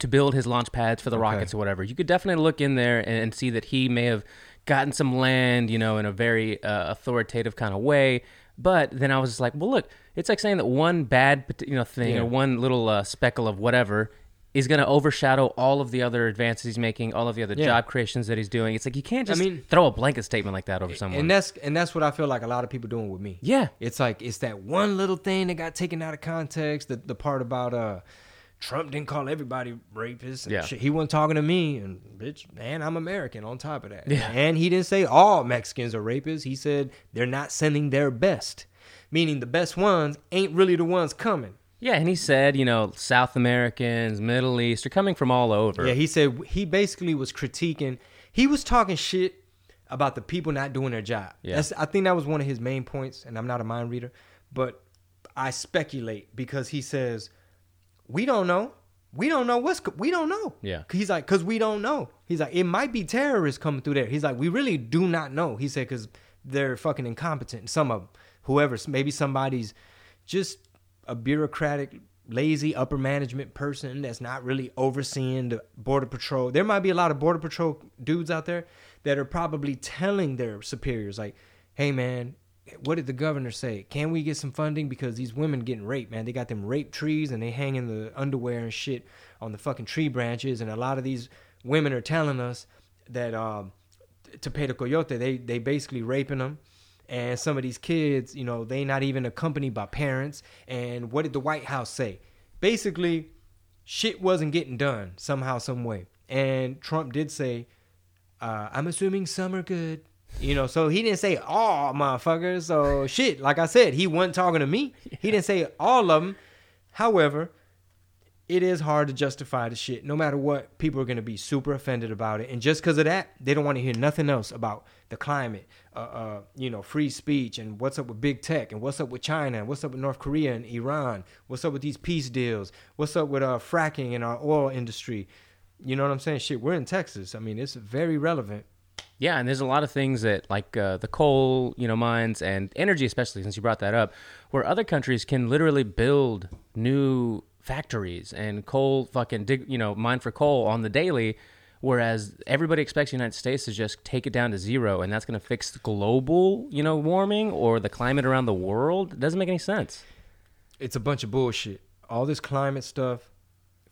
To build his launch pads for the Okay. rockets or whatever. You could definitely look in there and, and see that he may have gotten some land, you know, in a very uh, authoritative kind of way. But then I was just like, well, look, it's like saying that one bad, you know, thing Yeah. or one little uh, speckle of whatever is going to overshadow all of the other advances he's making, all of the other Yeah. job creations that he's doing. It's like you can't just mean- throw a blanket statement like that over someone. And that's and that's what I feel like a lot of people doing with me. yeah, It's like it's that one little thing that got taken out of context. The the part about uh Trump didn't call everybody rapists. Yeah. shit. He wasn't talking to me and bitch, and I'm American on top of that. Yeah. And he didn't say all Mexicans are rapists. He said they're not sending their best. Meaning the best ones ain't really the ones coming. yeah. And he said, you know, South Americans, Middle East are coming from all over. Yeah, he said he basically was critiquing. He was talking shit about the people not doing their job. Yeah. That's, I think that was one of his main points. And I'm not a mind reader, but I speculate because he says we don't know. We don't know what's. We don't know. Yeah. He's like, cause we don't know. He's like, it might be terrorists coming through there. He's like, we really do not know. He said, cause they're fucking incompetent. Some of them, whoever, maybe somebody's just a bureaucratic, lazy upper management person that's not really overseeing the border patrol. There might be a lot of border patrol dudes out there that are probably telling their superiors, like, "Hey, man." What did the governor say? Can we get some funding because these women getting raped, man? They got them rape trees and they hanging the underwear and shit on the fucking tree branches, and a lot of these women are telling us that um, to pay the coyote, they they basically raping them. And some of these kids, you know, they not even accompanied by parents. And what did the White House say? Basically, shit wasn't getting done somehow, some way. And Trump did say, uh, "I'm assuming some are good." You know, so he didn't say all motherfuckers. So shit, like I said, he wasn't talking to me. He didn't say all of them. However, it is hard to justify the shit. No matter what, people are going to be super offended about it, and just because of that, they don't want to hear nothing else about the climate, uh, uh, you know, free speech, and what's up with big tech, and what's up with China, and what's up with North Korea and Iran, what's up with these peace deals, what's up with uh, fracking and our oil industry. You know what I'm saying? Shit, we're in Texas. I mean, it's very relevant. Yeah, and there's a lot of things that, like uh, the coal, you know, mines and energy, especially since you brought that up, where other countries can literally build new factories and coal fucking dig, you know, mine for coal on the daily, whereas everybody expects the United States to just take it down to zero, and that's going to fix global, you know, warming or the climate around the world. It doesn't make any sense. it's a bunch of bullshit. All this climate stuff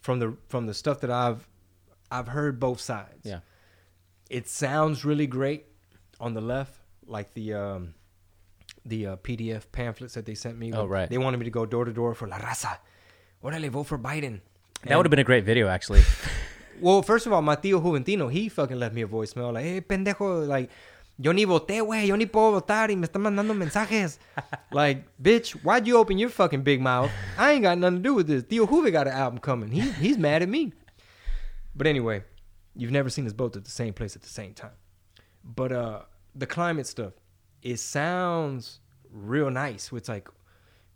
from the from the stuff that I've I've heard both sides. Yeah. It sounds really great on the left, like the um, the uh, PDF pamphlets that they sent me. Oh, right. They wanted me to go door to door for La Raza. Orale, vote for Biden. That would have been a great video, actually. Well, first of all, my tío Juventino, he fucking left me a voicemail like, hey, pendejo, like, yo ni voté, güey, yo ni puedo votar y me están mandando mensajes. like, bitch, why'd you open your fucking big mouth? I ain't got nothing to do with this. Tío Juve got an album coming. He, he's mad at me. But anyway, you've never seen us both at the same place at the same time. But uh the climate stuff, it sounds real nice. It's like,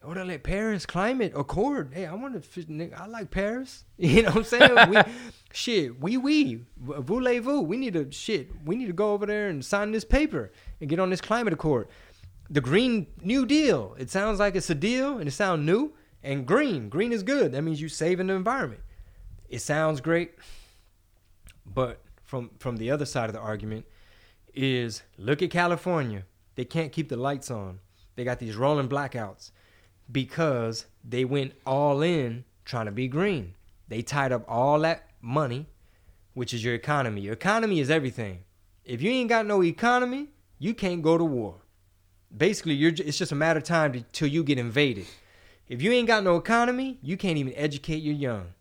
Orale, Paris climate accord. Hey, I want to. I like Paris. You know what I'm saying? we, shit, we we voulez-vous? We need to shit. We need to go over there and sign this paper and get on this climate accord. The Green New Deal. It sounds like it's a deal and it sounds new and green. Green is good. That means you're saving the environment. It sounds great, but from from the other side of the argument is look at California. They can't keep the lights on. They got these rolling blackouts because they went all in trying to be green. They tied up all that money, which is your economy. Your economy is everything. If you ain't got no economy, you can't go to war. Basically, you're it's just a matter of time till you get invaded. If you ain't got no economy, you can't even educate your young.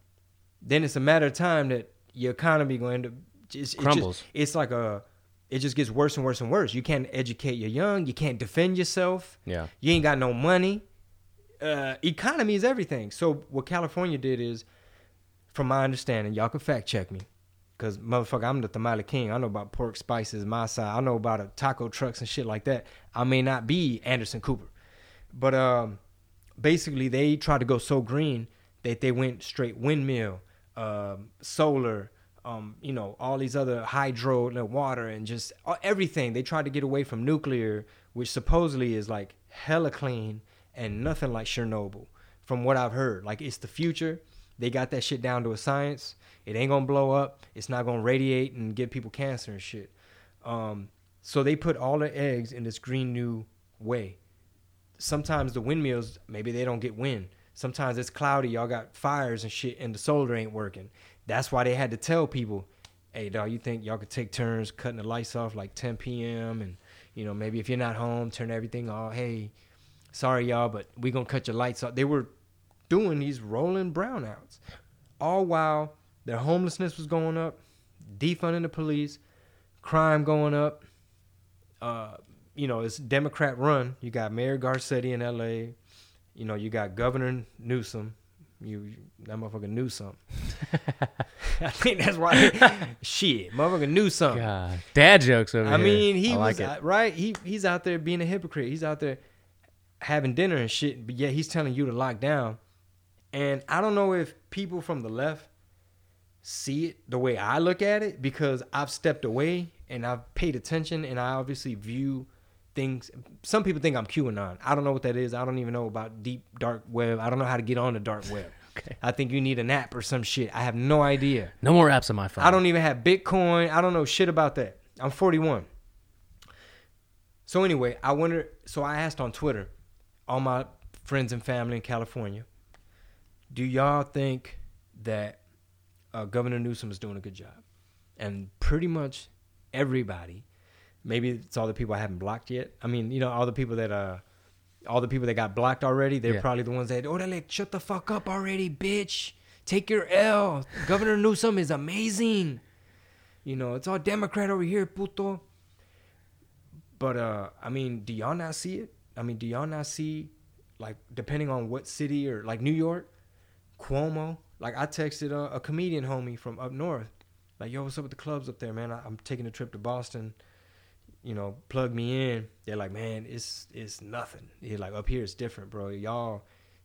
Then it's a matter of time that your economy going to just, it Crumbles. Just, it's like a it just gets worse and worse and worse. You can't educate your young. You can't defend yourself. Yeah. You ain't got no money. Uh, economy is everything. So what California did is, from my understanding, y'all can fact check me, cause motherfucker, I'm the tamale king. I know about pork spices, my side. I know about uh, taco trucks and shit like that. I may not be Anderson Cooper, but um, basically they tried to go so green that they went straight windmill, um, solar, um, you know, all these other hydro, know, water, and just everything. They tried to get away from nuclear, which supposedly is like hella clean and nothing like Chernobyl, from what I've heard. Like it's the future. They got that shit down to a science. It ain't gonna blow up. It's not gonna radiate and give people cancer and shit. Um, so they put all their eggs in this green new way. Sometimes the windmills, maybe they don't get wind. Sometimes it's cloudy. Y'all got fires and shit, and the solar ain't working. That's why they had to tell people, "Hey, dog, you think y'all could take turns cutting the lights off like 10 p.m. and you know maybe if you're not home, turn everything off. Hey, sorry y'all, but we gonna cut your lights off." They were doing these rolling brownouts, all while their homelessness was going up, defunding the police, crime going up. Uh, you know, it's Democrat run. You got Mayor Garcetti in L.A. You know, you got Governor Newsom. You that motherfucker knew something. I think that's why. shit, motherfucker knew something. God. Dad jokes over I here. mean, he I was it. out- right. He he's out there being a hypocrite. He's out there having dinner and shit, but yet he's telling you to lock down. And I don't know if people from the left see it the way I look at it because I've stepped away and I've paid attention and I obviously view things. Some people think I'm QAnon. I don't know what that is. I don't even know about deep dark web. I don't know how to get on the dark web. Okay. I think you need an app or some shit. I have no idea. No more apps on my phone. I don't even have Bitcoin. I don't know shit about that. I'm 41. So anyway, I wonder. So I asked on Twitter, all my friends and family in California, do y'all think that uh, Governor Newsom is doing a good job? And pretty much everybody, maybe it's all the people I haven't blocked yet. I mean, you know, all the people that uh, all the people that got blocked already. They're Yeah. probably the ones that, oh, like, shut the fuck up already, bitch. Take your L. Governor Newsom is amazing. You know, it's all Democrat over here, puto. But uh, I mean, do y'all not see it? I mean, do y'all not see, like, depending on what city or like New York, Cuomo? Like, I texted a, a comedian homie from up north, like, yo, what's up with the clubs up there, man? I, I'm taking a trip to Boston. You know, plug me in. They're like, man, it's it's nothing. He's like, up here it's different, bro. Y'all,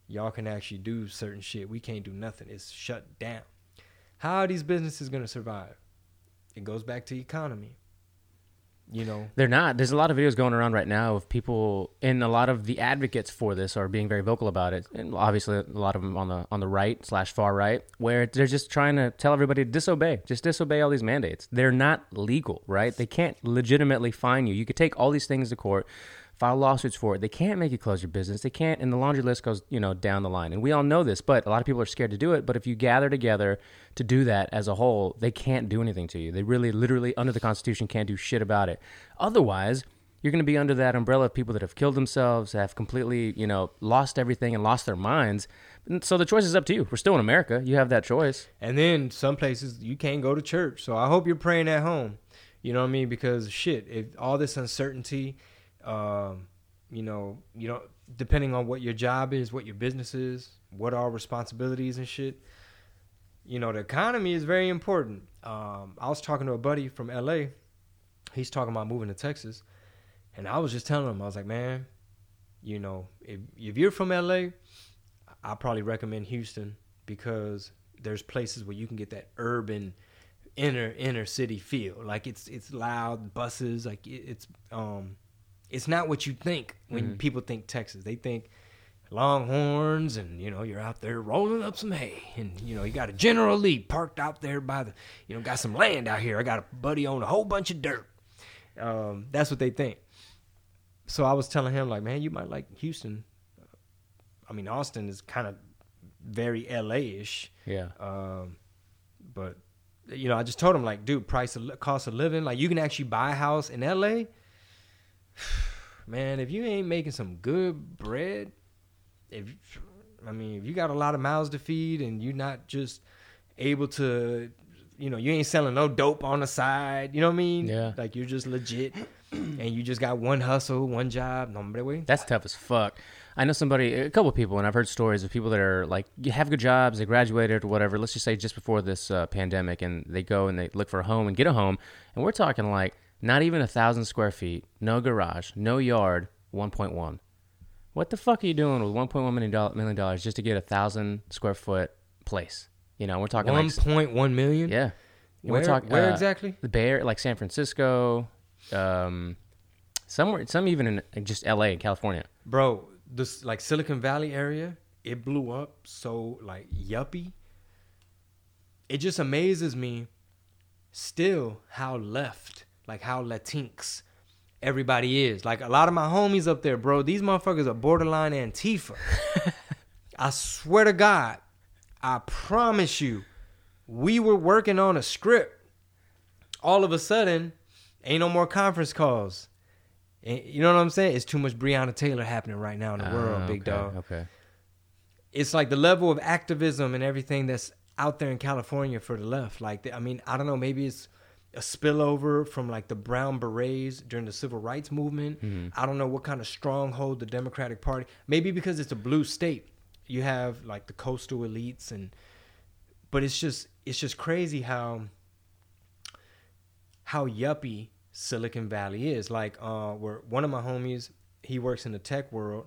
y'all can actually do certain shit. We can't do nothing. It's shut down. How are these businesses gonna survive? It goes back to economy. You know, They're not. There's a lot of videos going around right now of people, and a lot of the advocates for this are being very vocal about it. And obviously, a lot of them on the on the right slash far right, where they're just trying to tell everybody to disobey, just disobey all these mandates. They're not legal, right? They can't legitimately fine you. You could take all these things to court, file lawsuits for it. They can't make you close your business. They can't, and the laundry list goes, you know, down the line. And we all know this, but a lot of people are scared to do it. But if you gather together to do that as a whole, they can't do anything to you. They really, literally, under the Constitution, can't do shit about it. Otherwise, you're going to be under that umbrella of people that have killed themselves, have completely, you know, lost everything and lost their minds. And so the choice is up to you. We're still in America. You have that choice. And then some places you can't go to church. So I hope you're praying at home. You know what I mean? Because shit, if all this uncertainty, um, you know, you know, depending on what your job is, what your business is, what are responsibilities and shit. You know, the economy is very important. Um, I was talking to a buddy from LA. He's talking about moving to Texas. And I was just telling him, I was like, man, you know, if if you're from LA, I probably recommend Houston because there's places where you can get that urban inner inner city feel. Like it's it's loud buses, like it, it's um it's not what you think when Mhm. people think Texas. They think longhorns and you know you're out there rolling up some hay and you know you got a general lee parked out there by the you know got some land out here i got a buddy on a whole bunch of dirt um, that's what they think so i was telling him like man you might like houston i mean austin is kind of very la-ish Yeah. um, but you know, I just told him like, dude, price of cost of living, like you can actually buy a house in LA. Man, if you ain't making some good bread, if I mean, if you got a lot of mouths to feed and you're not just able to, you know, you ain't selling no dope on the side, you know what I mean? Yeah. Like you're just legit, and you just got one hustle, one job. No, hombre. That's tough as fuck. I know somebody, a couple of people, and I've heard stories of people that are like, you have good jobs, they graduated or whatever. Let's just say just before this uh, pandemic, and they go and they look for a home and get a home, and we're talking like not even a thousand square feet, no garage, no yard, one point one. What the fuck are you doing with one point one million dollars just to get a thousand square foot place? You know, we're talking One like point one million. yeah. Where, we're talking where uh, exactly? the Bay Area, like San Francisco, um, somewhere, some even in in just L.A. and California. bro this like silicon valley area it blew up so like yuppie it just amazes me still how left like how latinx everybody is like a lot of my homies up there bro these motherfuckers are borderline antifa i swear to god i promise you we were working on a script all of a sudden ain't no more conference calls you know what I'm saying? It's too much Breonna Taylor happening right now in the world, Ah, big okay, dog. Okay. It's like the level of activism and everything that's out there in California for the left. Like, I mean, I don't know, maybe it's a spillover from like the brown berets during the civil rights movement. Mm-hmm. I don't know what kind of stronghold the Democratic Party. Maybe because it's a blue state, you have like the coastal elites and. But it's just it's just crazy how how yuppie Silicon Valley is. Like, uh, where one of my homies, he works in the tech world.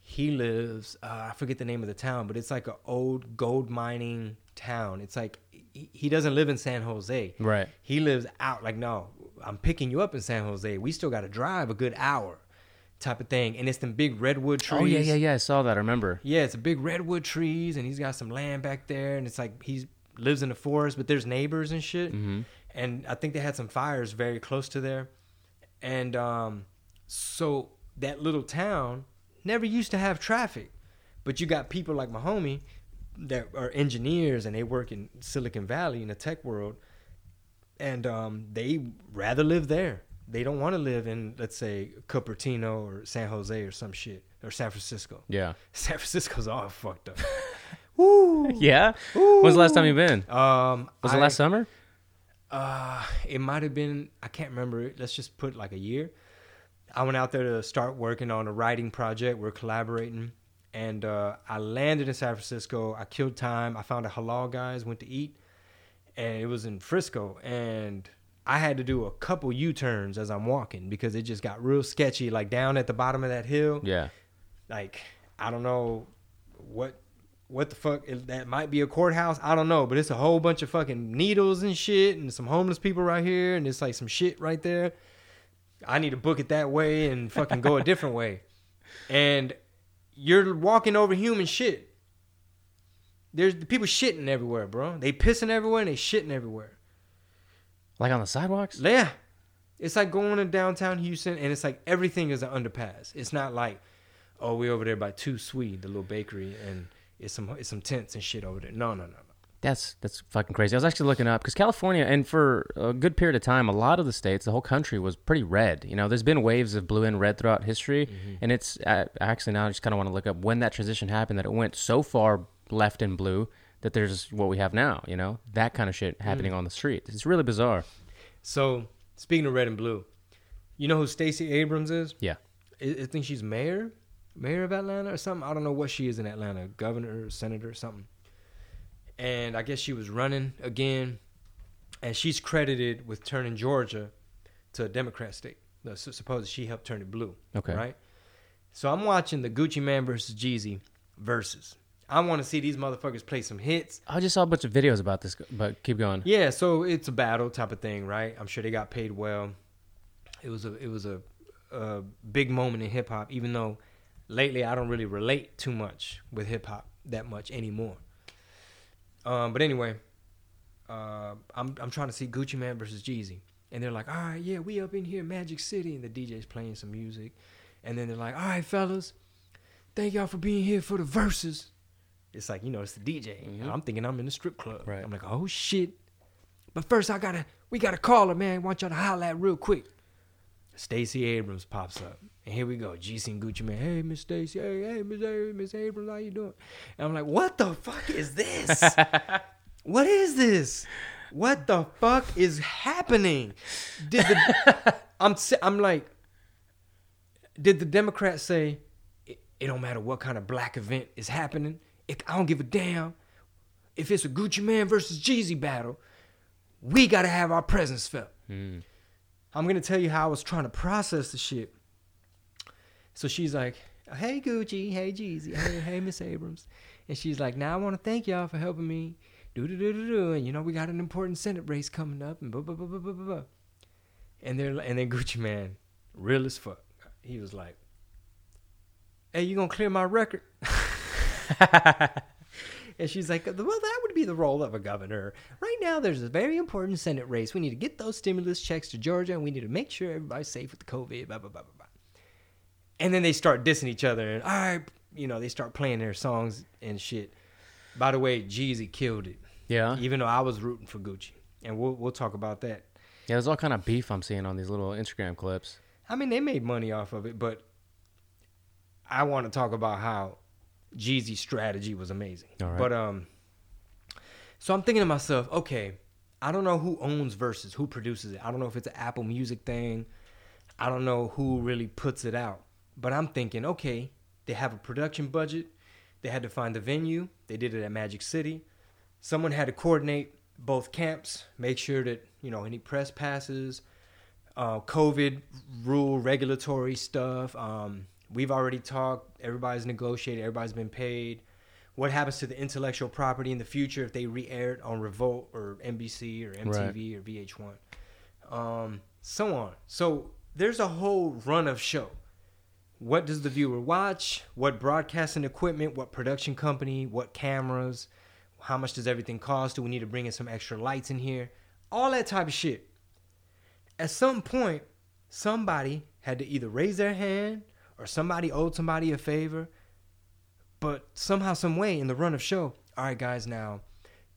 He lives, uh, I forget the name of the town, but it's like an old gold mining town. It's like he, doesn't live in San Jose. Right. He lives out. Like, no, I'm picking you up in San Jose. We still got to drive a good hour, type of thing. And it's them big redwood trees. Oh yeah, yeah, yeah. I saw that. I remember. Yeah, it's a big redwood trees, and he's got some land back there, and it's like he lives in the forest, but there's neighbors and shit. Mm-hmm. And I think they had some fires very close to there, and um, so that little town never used to have traffic, but you got people like my homie that are engineers and they work in Silicon Valley in the tech world, and um, they rather live there. They don't want to live in, let's say, Cupertino or San Jose or some shit or San Francisco. Yeah. San Francisco's all fucked up. Woo. Yeah. When's the last time you've been? Um, Was it I- last summer? Uh, it might have been. I can't remember. Let's just put like a year. I went out there to start working on a writing project. We're collaborating, and uh, I landed in San Francisco. I killed time. I found a halal guys. Went to eat, and it was in Frisco. And I had to do a couple U turns as I'm walking because it just got real sketchy. Like down at the bottom of that hill. Yeah. like I don't know what what the fuck that might be a courthouse. I don't know, but it's a whole bunch of fucking needles and shit, and some homeless people right here, and it's like some shit right there. I need to book it that way and fucking go a different way. And you're walking over human shit. There's people shitting everywhere, bro. They pissing everywhere and they shitting everywhere. Like on the sidewalks? Yeah. It's like going to downtown Houston, and it's like everything is an underpass. It's not like, oh, we're over there by Tout Suite, the little bakery, and it's some it's some tents and shit over there. No, no, no, no. That's that's fucking crazy. I was actually looking up because California, and for a good period of time, a lot of the states, the whole country was pretty red. You know, there's been waves of blue and red throughout history, mm-hmm. and it's actually now I just kind of want to look up when that transition happened that it went so far left and blue that there's what we have now. You know, that kind of shit mm. happening on the street. It's really bizarre. So speaking of red and blue, you know who Stacey Abrams is? Yeah. I, I think she's mayor, mayor of Atlanta or something. I don't know what she is in Atlanta, governor, senator, something. And I guess she was running again, and she's credited with turning Georgia to a Democrat state. No, so suppose she helped turn it blue. Okay. Right. So I'm watching the Gucci Mane versus Jeezy versus. I want to see these motherfuckers play some hits. I just saw a bunch of videos about this, but keep going. Yeah, so it's a battle type of thing, right? I'm sure they got paid well. It was a it was a, a big moment in hip hop, even though lately I don't really relate too much with hip hop that much anymore. Um, but anyway, uh, I'm I'm trying to see Gucci Mane versus Jeezy, and they're like, all right, yeah, we up in here, Magic City, and the DJ's playing some music, and then they're like, all right, fellas, thank y'all for being here for the verses. It's like you know, it's the DJ. And I'm thinking I'm in the strip club. Right. I'm like, oh shit. But first, I gotta we gotta call her, man. want y'all to holler at real quick. Stacey Abrams pops up, and here we go. Jeezy and Gucci Mane, hey Miss Stacy. hey hey Miss A- Miss Abrams, how you doing? And I'm like, what the fuck is this? what is this? What the fuck is happening? Did the I'm I'm like, did the Democrats say it, it don't matter what kind of black event is happening? It, I don't give a damn if it's a Gucci Mane versus Jeezy battle. We gotta have our presence felt. Hmm. I'm gonna tell you how I was trying to process the shit. So she's like, "Hey Gucci, hey Jeezy, hey hey Miss Abrams," and she's like, "Now I want to thank y'all for helping me, do do do do do, and you know we got an important Senate race coming up, and blah blah blah blah blah blah." blah." And they're and then Gucci Mane, real as fuck, he was like, "Hey, you gonna clear my record?" And she's like, well, that would be the role of a governor. Right now, there's a very important Senate race. We need to get those stimulus checks to Georgia, and we need to make sure everybody's safe with the COVID, blah, blah, blah, blah. And then they start dissing each other, and all right, you know, they start playing their songs and shit. By the way, Jeezy killed it, Yeah. even though I was rooting for Gucci. And we'll, we'll talk about that. Yeah, there's all kind of beef I'm seeing on these little Instagram clips. I mean, they made money off of it, but I want to talk about how Jeezy's strategy was amazing. All right. But um, so I'm thinking to myself, okay, I don't know who owns Versus, who produces it. I don't know if it's an Apple Music thing. I don't know who really puts it out. But I'm thinking, okay, they have a production budget. They had to find the venue. They did it at Magic City. Someone had to coordinate both camps, make sure that you know any press passes, uh, COVID rule, regulatory stuff. Um, we've already talked. Everybody's negotiated. Everybody's been paid. What happens to the intellectual property in the future if they re-air it on Revolt or NBC or MTV or VH1, um, so on. So there's a whole run of show. What does the viewer watch? What broadcasting equipment? What production company? What cameras? How much does everything cost? Do we need to bring in some extra lights in here? All that type of shit at some point, somebody had to either raise their hand or somebody owed somebody a favor. But somehow, some way, in the run of show, all right, guys, now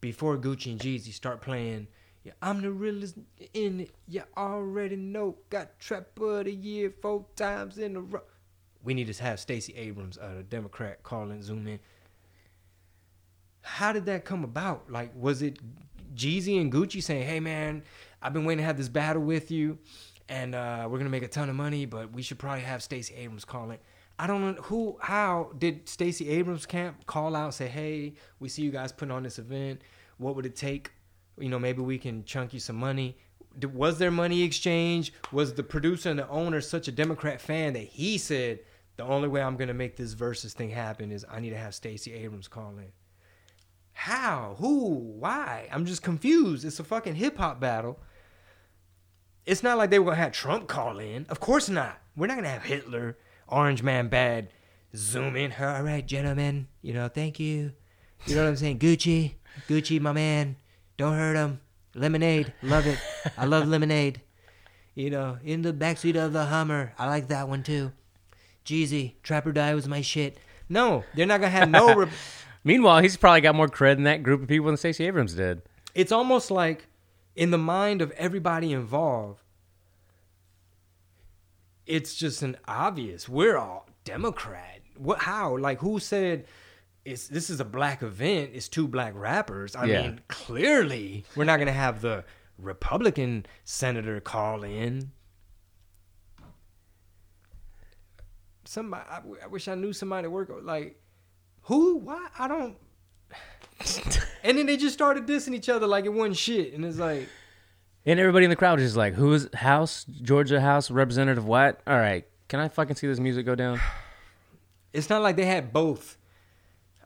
before Gucci and Jeezy start playing, yeah, I'm the realest in it. You already know. Got trap of the year four times in a row. We need to have Stacey Abrams, uh, Democrat, call and zoom in. How did that come about? Like, was it Jeezy and Gucci saying, "Hey, man, I've been waiting to have this battle with you, and uh, we're gonna make a ton of money, but we should probably have Stacey Abrams call it." I don't know who, how did Stacey Abrams camp call out, say, "Hey, we see you guys putting on this event. What would it take? You know, maybe we can chunk you some money." Was there money exchange? Was the producer and the owner such a Democrat fan that he said, "The only way I'm gonna make this versus thing happen is I need to have Stacey Abrams call in"? How? Who? Why? I'm just confused. It's a fucking hip hop battle. It's not like they were gonna have Trump call in. Of course not. We're not gonna have Hitler, Orange Man Bad, zoom in. All right, gentlemen. You know, thank you. You know what I'm saying? Gucci, Gucci, my man. Don't hurt him. Lemonade, love it. I love lemonade. You know, in the backseat of the Hummer. I like that one too. Jeezy, Trap or Die was my shit. No, they're not gonna have no. Re- Meanwhile, he's probably got more cred than that group of people than Stacey Abrams did. it's almost like in the mind of everybody involved it's just an obvious we're all democrat what how like who said it's this is a black event it's two black rappers i Yeah. mean clearly we're not going to have the republican senator call in somebody I, I wish i knew somebody to work like who why i don't and then they just started dissing each other like it wasn't shit and it's like And everybody in the crowd is just like, "Who's House Georgia House Representative what? All right, can I fucking see this music go down?" it's not like they had both.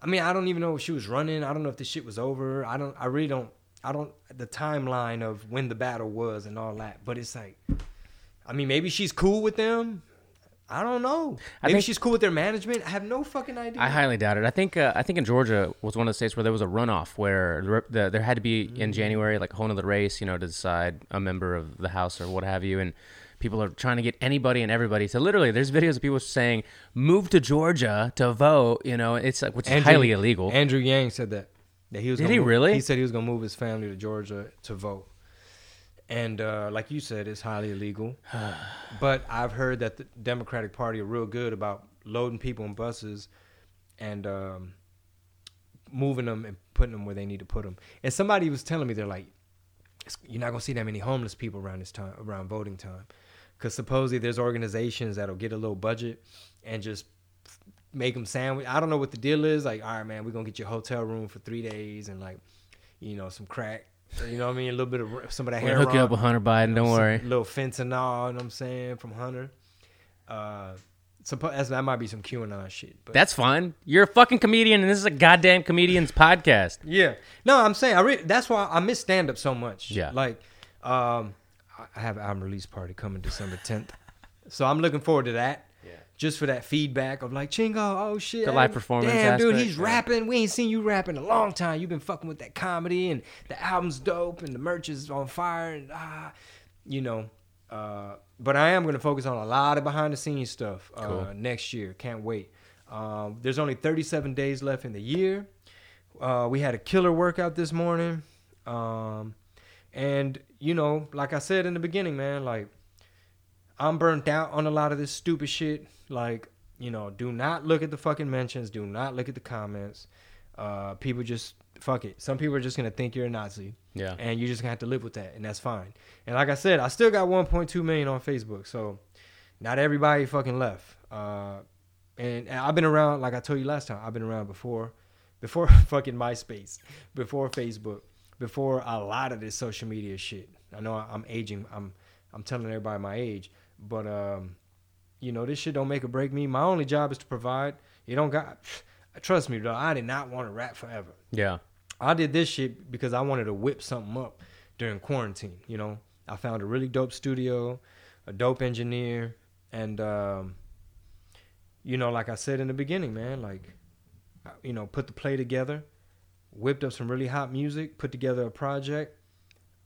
I mean, I don't even know if she was running. I don't know if this shit was over. I don't. I really don't. I don't. The timeline of when the battle was and all that. But it's like, I mean, maybe she's cool with them. I don't know. I Maybe think- she's cool with their management. I have no fucking idea. I highly doubt it. I think uh, I think in Georgia was one of the states where there was a runoff where the, the, there had to be in January like a whole nother race, you know, to decide a member of the House or what have you, and people are trying to get anybody and everybody. So literally, there's videos of people saying move to Georgia to vote. You know, it's like which is Andrew- highly illegal. Andrew Yang said that. That he was. Did he move- really? He said he was gonna move his family to Georgia to vote. And uh, like you said, it's highly illegal. but I've heard that the Democratic Party are real good about loading people in buses and um, moving them and putting them where they need to put them. And somebody was telling me they're like, you're not gonna see that many homeless people around this time, around voting time, because supposedly there's organizations that'll get a little budget and just make them sandwich. I don't know what the deal is. Like, all right, man, we're gonna get you a hotel room for three days and like, you know, some crack. You know what I mean? A little bit of some of that We'll hair. hook you up with Hunter Biden. Don't worry. Little fentanyl, you know what I'm saying, from Hunter. Uh, suppo- that might be some QAnon shit. But That's fine. You're a fucking comedian, and this is a goddamn comedian's podcast. Yeah. No, I'm saying I re- that's why I miss stand up so much. Yeah. Like, um, I- I have an album release party coming December 10th, so I'm looking forward to that. Just for that feedback of like Chingo, oh shit, The live performance Damn, dude, he's rapping. We ain't seen you rap in a long time. You've been fucking with that comedy, and the album's dope, and the merch is on fire, and ah, you know. Uh, but I am going to focus on a lot of behind the scenes stuff uh, Cool. next year. Can't wait. Um, there's only 37 days left in the year. Uh, we had a killer workout this morning. Um, and, you know, like I said in the beginning, man, like, I'm burnt out on a lot of this stupid shit. Like, you know, do not look at the fucking mentions. Do not look at the comments. Uh, people just, fuck it. Some people are just going to think you're a Nazi. Yeah. And you're just going to have to live with that. And that's fine. And like I said, I still got 1.2 million on Facebook. So not everybody fucking left. Uh, and, and I've been around, like I told you last time, I've been around before, before fucking MySpace, before Facebook, before a lot of this social media shit. I know I'm aging. I'm I'm telling everybody my age, but um, you know this shit don't make or break me. My only job is to provide. You don't got. Trust me, bro. I did not want to rap forever. Yeah. I did this shit because I wanted to whip something up during quarantine. You know, I found a really dope studio, a dope engineer, and um, you know, like I said in the beginning, man, like you know, put the play together, whipped up some really hot music, put together a project,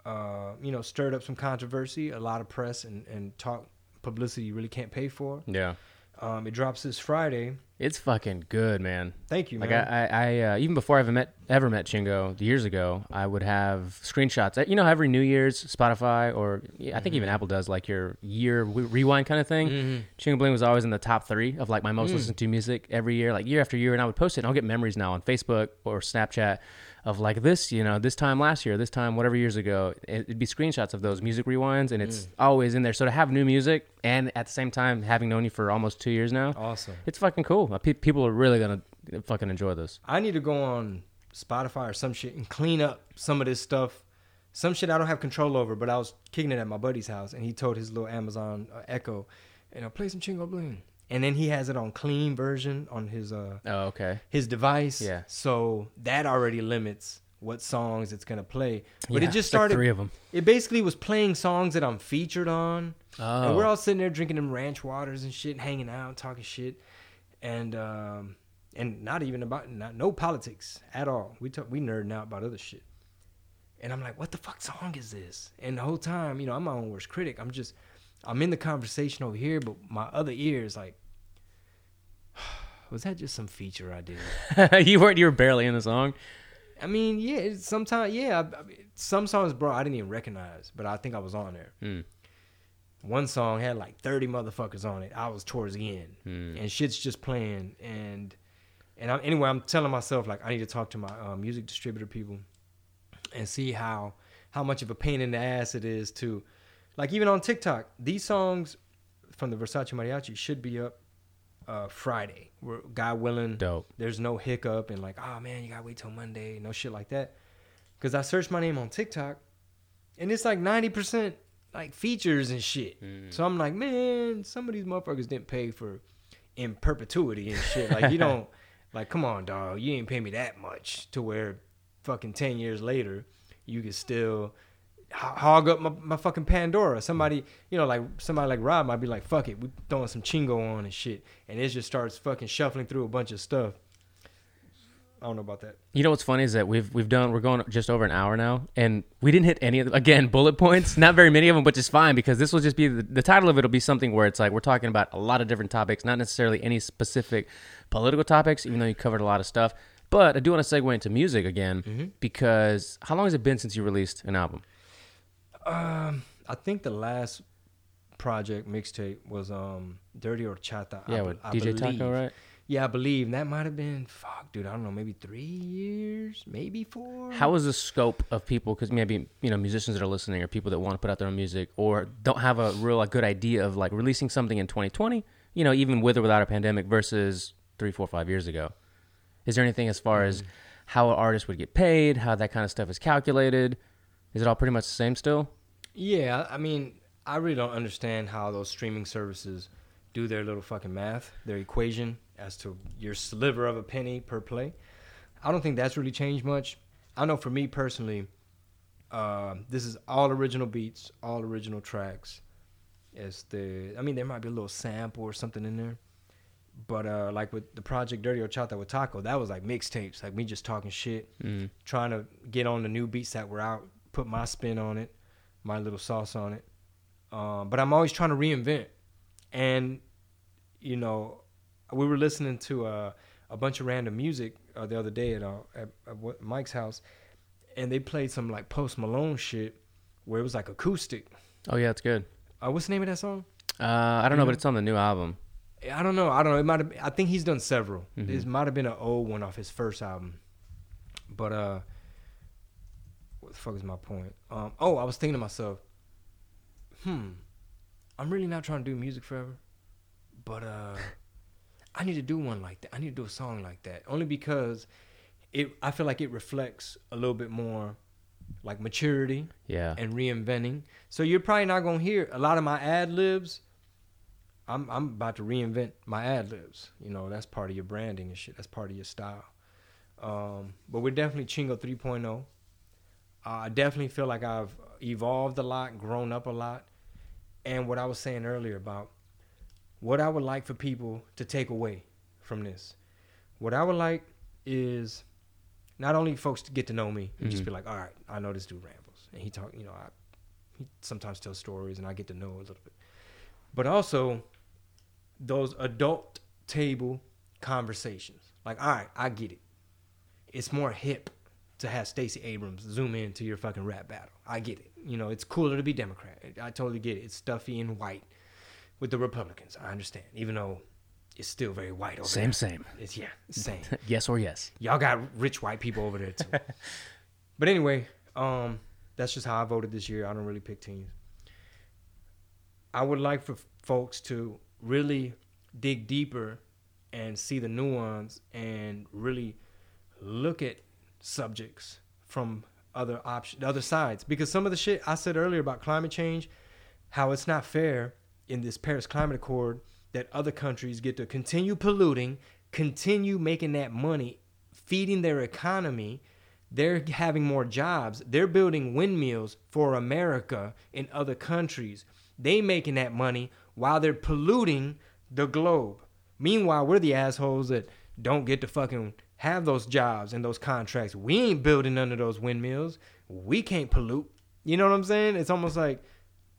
uh, you know, stirred up some controversy, a lot of press and and talk publicity you really can't pay for. Yeah. Um, it drops this Friday. It's fucking good, man. Thank you, Like man. I, I, I uh, even before I ever met ever met Chingo years ago, I would have screenshots. You know, every New Year's Spotify or yeah, I think even Apple does like your year re- rewind kind of thing. Mhm. Chingo Bling was always in the top three of like my most Mm. listened to music every year, like year after year, and I would post it. and I'll get memories now on Facebook or Snapchat of like this, you know, this time last year, this time whatever years ago. It- It'd be screenshots of those music rewinds, and it's always in there. So to have new music and at the same time having known you for almost two years now, awesome. it's fucking cool. Uh, People are really gonna fucking enjoy this. I need to go on Spotify or some shit and clean up some of this stuff. Some shit I don't have control over, but I was kicking it at my buddy's house, and he told his little Amazon uh, Echo, "You know, play some Chingo Bling," and then he has it on clean version on his uh Oh, okay. his device. Yeah. So that already limits what songs it's gonna play. But Yeah, it just it's like started. three of them. It basically was playing songs that I'm featured on. Oh, And we're all sitting there drinking them ranch waters and shit, hanging out, talking shit, and um, and not even about not no politics at all. We talk, we nerding out about other shit. And I'm like, what the fuck song is this? And the whole time, you know, I'm my own worst critic. I'm just, I'm in the conversation over here, but my other ear is like, was that just some feature I did? you weren't. You were barely in the song. I mean, yeah, sometimes, yeah. I, I mean, some songs, bro, I didn't even recognize, but I think I was on there. Mm. One song had like 30 motherfuckers on it. I was towards the end, Mm. and shit's just playing. And and I, anyway, I'm telling myself like I need to talk to my uh, music distributor people and see how how much of a pain in the ass it is to, like even on TikTok, these songs from the Versace Mariachi should be up uh, Friday. We're, God willing, Dope. there's no hiccup and like, oh man, you gotta wait till Monday, no shit like that. Cause I searched my name on TikTok, and it's like ninety percent like features and shit. Mm. So I'm like, man, some of these motherfuckers didn't pay for in perpetuity and shit. Like you don't, like, come on, dog, you ain't pay me that much to where fucking ten years later you could still hog up my, my fucking Pandora. Somebody, you know, like somebody like Rob might be like, fuck it, we throwing some chingo on and shit, and it just starts fucking shuffling through a bunch of stuff. I don't know about that. You know what's funny is that we've we've done we're going just over an hour now, and we didn't hit any of the, again bullet points. Not very many of them, but just fine because this will just be the, the title of it will be something where it's like we're talking about a lot of different topics, not necessarily any specific political topics, even though you covered a lot of stuff. But I do want to segue into music again mm-hmm. because how long has it been since you released an album? Um, I think the last project mixtape was um Dirty Horchata. I Yeah, be- with I DJ believe. Taco, right? Yeah, I believe And that might have been fuck, dude. I don't know, maybe three years, maybe four. How is the scope of people? Because maybe you know musicians that are listening or people that want to put out their own music or don't have a real like, good idea of like releasing something in 2020. You know, even with or without a pandemic versus three, four, five years ago. Is there anything as far as how an artist would get paid, how that kind of stuff is calculated? Is it all pretty much the same still? Yeah, I mean, I really don't understand how those streaming services do their little fucking math, their equation as to your sliver of a penny per play. I don't think that's really changed much. I know for me personally, uh, this is all original beats, all original tracks. It's the, I mean, there might be a little sample or something in there, but uh, like with the project Dirty Horchata with Taco, that was like mixtapes, like me just talking shit, Mm. trying to get on the new beats that were out, put my spin on it, my little sauce on it. Um, but I'm always trying to reinvent. And, you know, we were listening to uh, a bunch of random music uh, the other day at, uh, at, at Mike's house, and they played some like Post Malone shit where it was like acoustic. Oh yeah, it's good. Uh, what's the name of that song? Uh, I don't know, Mhm. but it's on the new album. I don't know. I don't know. It might have. I think he's done several. Mhm. This might have been an old one off his first album. But uh, what the fuck is my point? Um, oh, I was thinking to myself, hmm, I'm really not trying to do music forever, but uh, I need to do one like that. I need to do a song like that only because it. I feel like it reflects a little bit more like maturity Yeah. and reinventing. So you're probably not gonna hear a lot of my ad libs. I'm I'm about to reinvent my ad libs. You know, that's part of your branding and shit. That's part of your style. Um, but we're definitely Chingo 3.0. Uh, I definitely feel like I've evolved a lot, grown up a lot, and what I was saying earlier about what I would like for people to take away from this. What I would like is not only folks to get to know me and just Mhm. be like, all right, I know this dude rambles, and he talk, you know, I, he sometimes tells stories, and I get to know a little bit, but also those adult table conversations. Like, all right, I get it. It's more hip to have Stacey Abrams zoom into your fucking rap battle. I get it. You know, it's cooler to be Democrat. I totally get it. It's stuffy and white with the Republicans. I understand, even though it's still very white over Same, there. same. It's yeah, same. yes or yes. Y'all got rich white people over there too. but anyway, um, that's just how I voted this year. I don't really pick teams. I would like for folks to really dig deeper and see the nuance and really look at subjects from other options, other sides. Because some of the shit I said earlier about climate change, how it's not fair in this Paris Climate Accord that other countries get to continue polluting, continue making that money, feeding their economy. They're having more jobs. They're building windmills for America in other countries. They making that money while they're polluting the globe. Meanwhile, we're the assholes that don't get to fucking have those jobs and those contracts. We ain't building none of those windmills. We can't pollute. You know what I'm saying? It's almost like,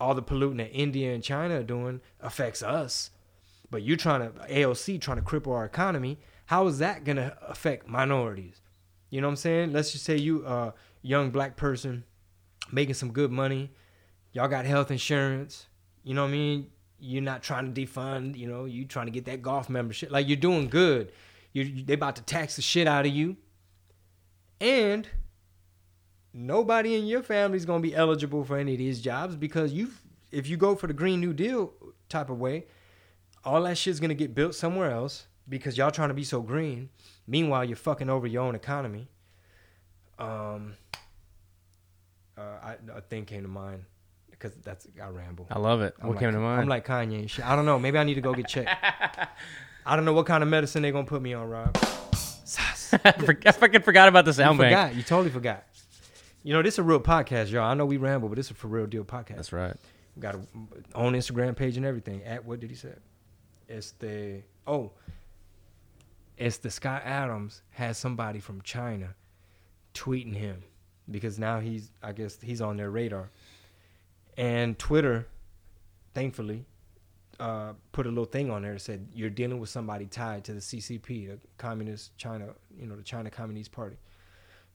all the polluting that India and China are doing affects us. But you're trying to AOC trying to cripple our economy. How is that gonna affect minorities? You know what I'm saying? Let's just say you a young black person making some good money. Y'all got health insurance. You know what I mean? You're not trying to defund. You know, you trying to get that golf membership. Like you're doing good. You they about to tax the shit out of you, and nobody in your family is gonna be eligible for any of these jobs because you, if you go for the Green New Deal type of way, all that shit's gonna get built somewhere else because y'all trying to be so green. Meanwhile, you're fucking over your own economy. Um, uh, I, a thing came to mind because that's I ramble. I love it. I'm what like, came to mind? I'm like Kanye shit. I don't know. Maybe I need to go get checked. I don't know what kind of medicine they're gonna put me on, Rob. I for- I fucking forgot about the You sound bank. forgot. You totally forgot. You know, this is a real podcast, y'all. I know we ramble, but this is a for real deal podcast. That's right. We got a own Instagram page and everything. At what did he say? It's the oh, it's the Scott Adams has somebody from China tweeting him because now he's I guess he's on their radar, and Twitter, thankfully, uh, put a little thing on there that said you're dealing with somebody tied to the CCP, the Communist China, you know, the China Communist Party.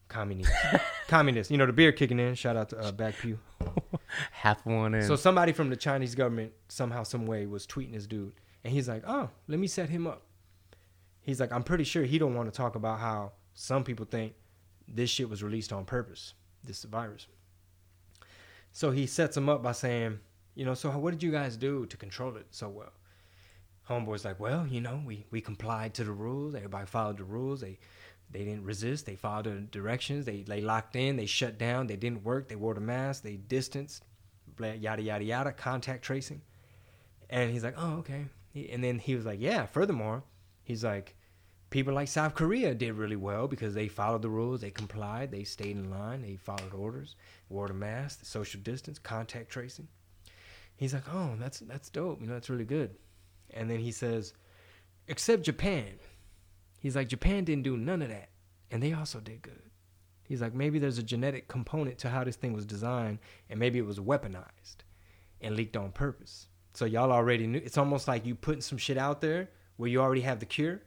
Communist, communist. You know the beer kicking in. Shout out to uh, Back Pew. Half one in. So somebody from the Chinese government somehow, some way, was tweeting this dude, and he's like, "Oh, let me set him up." He's like, "I'm pretty sure he don't want to talk about how some people think this shit was released on purpose, this virus." So he sets him up by saying, "You know, so what did you guys do to control it so well?" Homeboy's like, "Well, you know, we we complied to the rules. Everybody followed the rules. They they didn't resist. They followed the directions. They they locked in. They shut down. They didn't work. They wore the mask. They distanced. Blah, yada yada yada. Contact tracing." And he's like, "Oh, okay." And then he was like, "Yeah. Furthermore, he's like, people like South Korea did really well because they followed the rules. They complied. They stayed in line. They followed orders. Wore the mask. social distance. Contact tracing." He's like, "Oh, that's that's dope. You know, that's really good." And then he says, "Except Japan." He's like, Japan didn't do none of that, and they also did good. He's like, maybe there's a genetic component to how this thing was designed, and maybe it was weaponized and leaked on purpose. So y'all already knew. It's almost like you putting some shit out there where you already have the cure,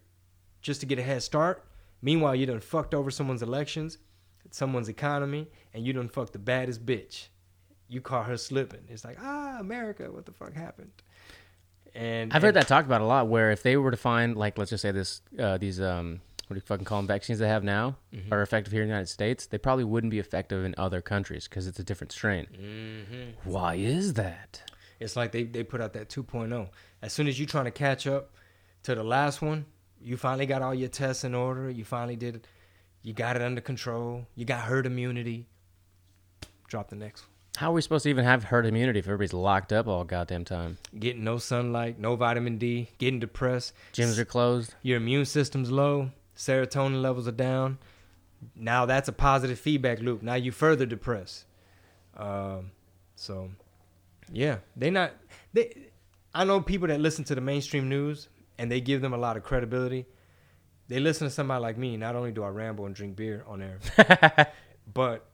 just to get a head start. Meanwhile, you done fucked over someone's elections, someone's economy, and you done fucked the baddest bitch. You caught her slipping. It's like, ah, America, what the fuck happened? And I've heard that talked about a lot. Where if they were to find, like, let's just say this, uh, these, um, what do you fucking call them, vaccines they have now Mm-hmm. are effective here in the United States, they probably wouldn't be effective in other countries because it's a different strain. Mm-hmm. Why is that? It's like they, they put out that 2.0. As soon as you're trying to catch up to the last one, you finally got all your tests in order. You finally did it. You got it under control. You got herd immunity. Drop the next one. How are we supposed to even have herd immunity if everybody's locked up all goddamn time? Getting no sunlight, no vitamin D, getting depressed. Gyms are closed. Your immune system's low. Serotonin levels are down. Now that's a positive feedback loop. Now you further depressed. Um, so, yeah, they not they. I know people that listen to the mainstream news and they give them a lot of credibility. They listen to somebody like me. Not only do I ramble and drink beer on air, but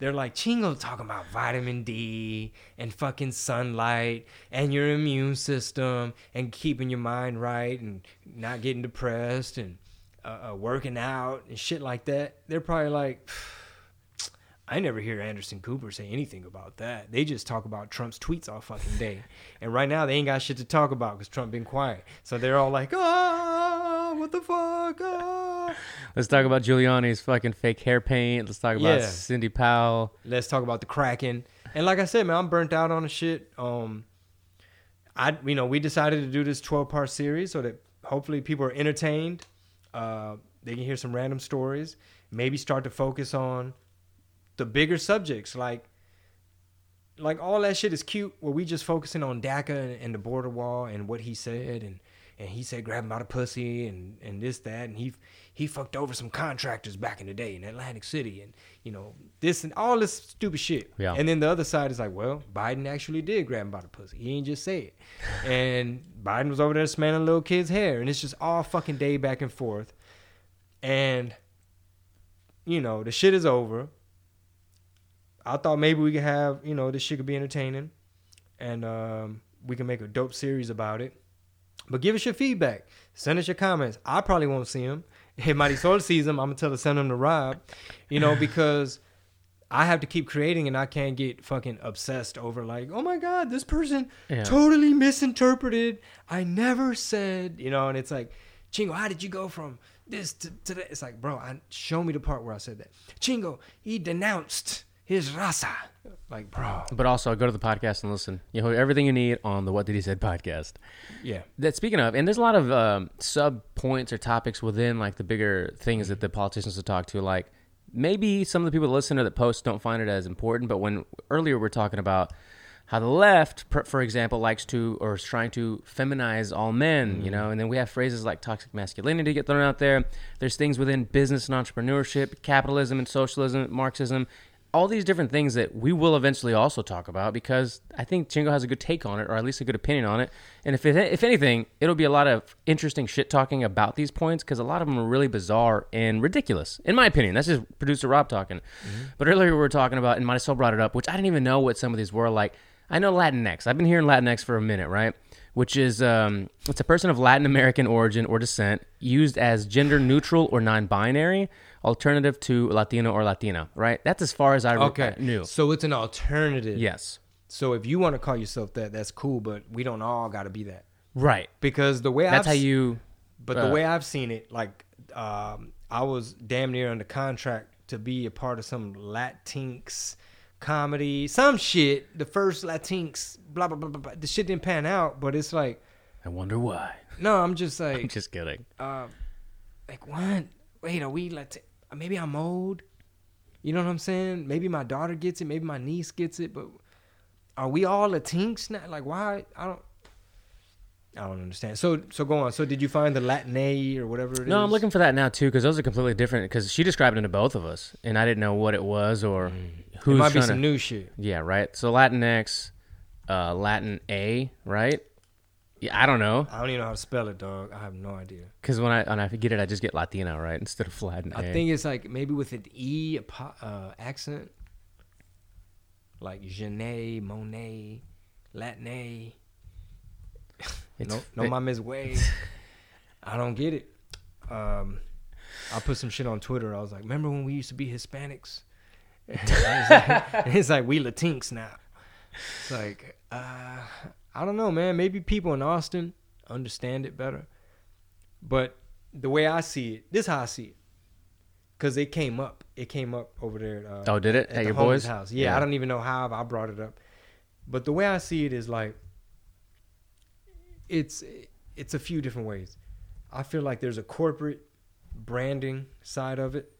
they're like Chingo talking about vitamin D and fucking sunlight and your immune system and keeping your mind right and not getting depressed and uh, uh, working out and shit like that. They're probably like, I never hear Anderson Cooper say anything about that. They just talk about Trump's tweets all fucking day. And right now they ain't got shit to talk about because Trump been quiet. So they're all like, ah, what the fuck? Ah. Let's talk about Giuliani's fucking fake hair paint. Let's talk about Yeah. Sidney Powell. Let's talk about the Kraken. And like I said, man, I'm burnt out on the shit. Um, I you know we decided to do this 12 part series so that hopefully people are entertained. Uh, they can hear some random stories. Maybe start to focus on the bigger subjects like like all that shit is cute. Where we just focusing on DACA and, and the border wall and what he said and and he said grab him by the pussy and and this that and he he fucked over some contractors back in the day in Atlantic City and you know this and all this stupid shit. Yeah. And then the other side is like, well, Biden actually did grab him by the pussy. He ain't just say it. and Biden was over there smelling little kids' hair and it's just all fucking day back and forth. And you know the shit is over. I thought maybe we could have, you know, this shit could be entertaining. and um, we can make a dope series about it. But give us your feedback. Send us your comments. I probably won't see them. If Mighty Soul sees them, I'm gonna tell her to send them to Rob. You know, because I have to keep creating and I can't get fucking obsessed over like, oh my god, this person Yeah. totally misinterpreted. I never said, you know, and it's like, Chingo, how did you go from this to, to that? It's like, bro, I, show me the part where I said that. Chingo, he denounced his raza. Like, bro, But also go to the podcast and listen. You know everything you need on the What Did He Said podcast. yeah. That speaking of, and there's a lot of um, sub points or topics within like the bigger things that the politicians will talk to. Like maybe some of the people that listen or that post don't find it as important, but when earlier we are talking about how the left, for example, likes to or is trying to feminize all men, you know, and then we have phrases like toxic masculinity get thrown out there. There's things within business and entrepreneurship, capitalism and socialism, Marxism, all these different things that we will eventually also talk about because I think Chingo has a good take on it, or at least a good opinion on it. And if it, if anything, it'll be a lot of interesting shit talking about these points because a lot of them are really bizarre and ridiculous, in my opinion. That's just producer Rob talking. But earlier we were talking about, and Marisol brought it up, which I didn't even know what some of these were. Like I know Latinx. I've been hearing Latinx for a minute, right? Which is um, it's a person of Latin American origin or descent used as gender neutral or non-binary, alternative to Latino or Latina, right? That's as far as I re- Okay. knew. So it's an alternative. Yes. So if you want to call yourself that, that's cool, but we don't all got to be that. Right. Because the way That's I've how you. But the uh, way I've seen it, like um, I was damn near under contract to be a part of some Latinx comedy, some shit. The first Latinx, blah blah blah blah. blah. The shit didn't pan out, but it's like, I wonder why. no, I'm just like, I'm just kidding. uh, like what? Wait, are we Latin? Maybe I'm old. You know what I'm saying? Maybe my daughter gets it. Maybe my niece gets it. But are we all Latinx now? Like why? I don't. I don't understand. So so go on. So did you find the Latinay or whatever it is? No, I'm looking for that now too because those are completely different. Because she described it to both of us, and I didn't know what it was or It who's might be some to- new shit. Yeah, right. So Latinx, uh, Latin A, right? Yeah, I don't know I don't even know how to spell it, dog. I have no idea. because when I when I get it, I just get Latino, right, instead of Latin. I think it's like maybe with an E uh, accent, like Genet, Monet, Latinay. It's- no, no, it- my Miss Way. I don't get it. Um, I put some shit on Twitter. I was like, remember when we used to be Hispanics? it's, like, it's like we Latinx now. It's like, uh, I don't know, man. Maybe people in Austin understand it better. But the way I see it, this is how I see it. Cause it came up. It came up over there. At, uh, Oh, did it? At the your boys? house? Yeah, Yeah. I don't even know how I brought it up. But the way I see it is like, it's it's a few different ways. I feel like there's a corporate branding side of it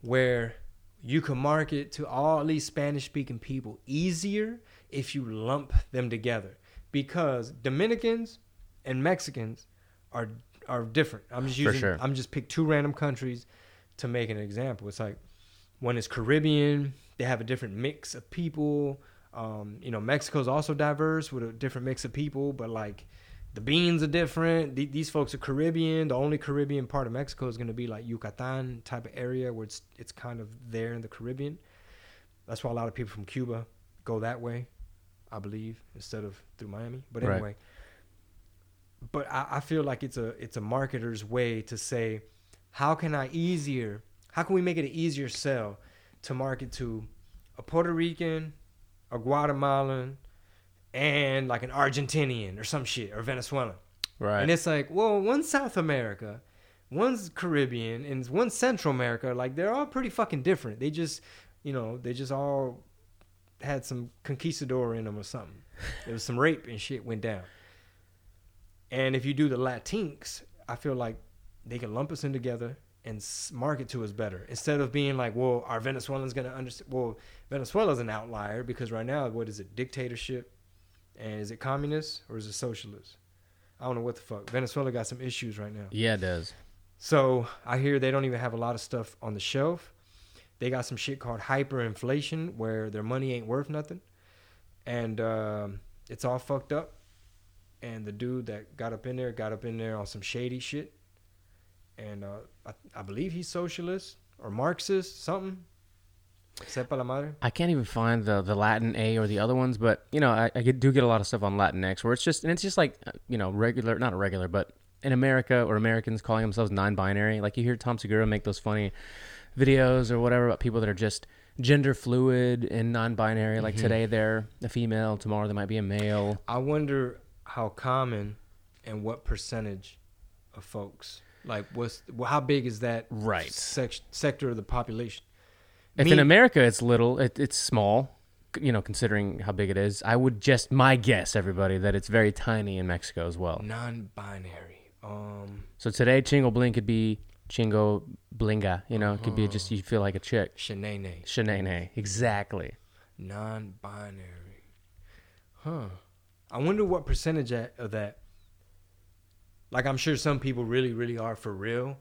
where you can market to all these Spanish speaking people easier if you lump them together because Dominicans and Mexicans are are different. I'm just using sure. I'm just pick two random countries to make an example. It's like one is Caribbean, they have a different mix of people. Um, you know, Mexico's also diverse with a different mix of people, but like the beans are different. Th- these folks are Caribbean. The only Caribbean part of Mexico is going to be like Yucatan type of area where it's it's kind of there in the Caribbean. That's why a lot of people from Cuba go that way, I believe, instead of through Miami. But Right. anyway, but I, I feel like it's a it's a marketer's way to say, how can I easier? How can we make it an easier sell to market to a Puerto Rican, a Guatemalan, and like an Argentinian or some shit or Venezuelan? right. And it's like, well, one's South America, one's Caribbean, and one's Central America. Like they're all pretty fucking different. They just, you know, they just all had some conquistador in them or something. There was some rape and shit went down. And if you do the Latinx, I feel like they can lump us in together and market to us better instead of being like, well, are Venezuelans gonna understand? Well, Venezuela's an outlier because right now, what is it? Dictatorship, and is it communist or is it socialist? I don't know what the fuck. Venezuela got some issues right now. yeah, it does. So I hear they don't even have a lot of stuff on the shelf. They got some shit called hyperinflation where their money ain't worth nothing, and um, it's all fucked up. And the dude that got up in there got up in there on some shady shit, and uh, I, I believe he's socialist or Marxist, something. Sepa la madre. I can't even find the the Latin A or the other ones, but you know, I, I do get a lot of stuff on Latinx where it's just and it's just like uh, you know regular, not a regular, but in America or Americans calling themselves non-binary. Like you hear Tom Segura make those funny videos or whatever about people that are just gender fluid and non-binary. Like today they're a female, tomorrow they might be a male. I wonder how common and what percentage of folks like what's well, how big is that Right. sec- sector of the population? If Me- in America it's little, it, it's small. You know, considering how big it is, I would just my guess, everybody, that it's very tiny in Mexico as well. Non-binary. Um, So today, Chingo Bling could be Chingo Blinga. You know, it could be uh-huh. just you feel like a chick. shenane. Shanae, exactly. Non-binary. Huh. I wonder what percentage of that. Like I'm sure some people really, really are for real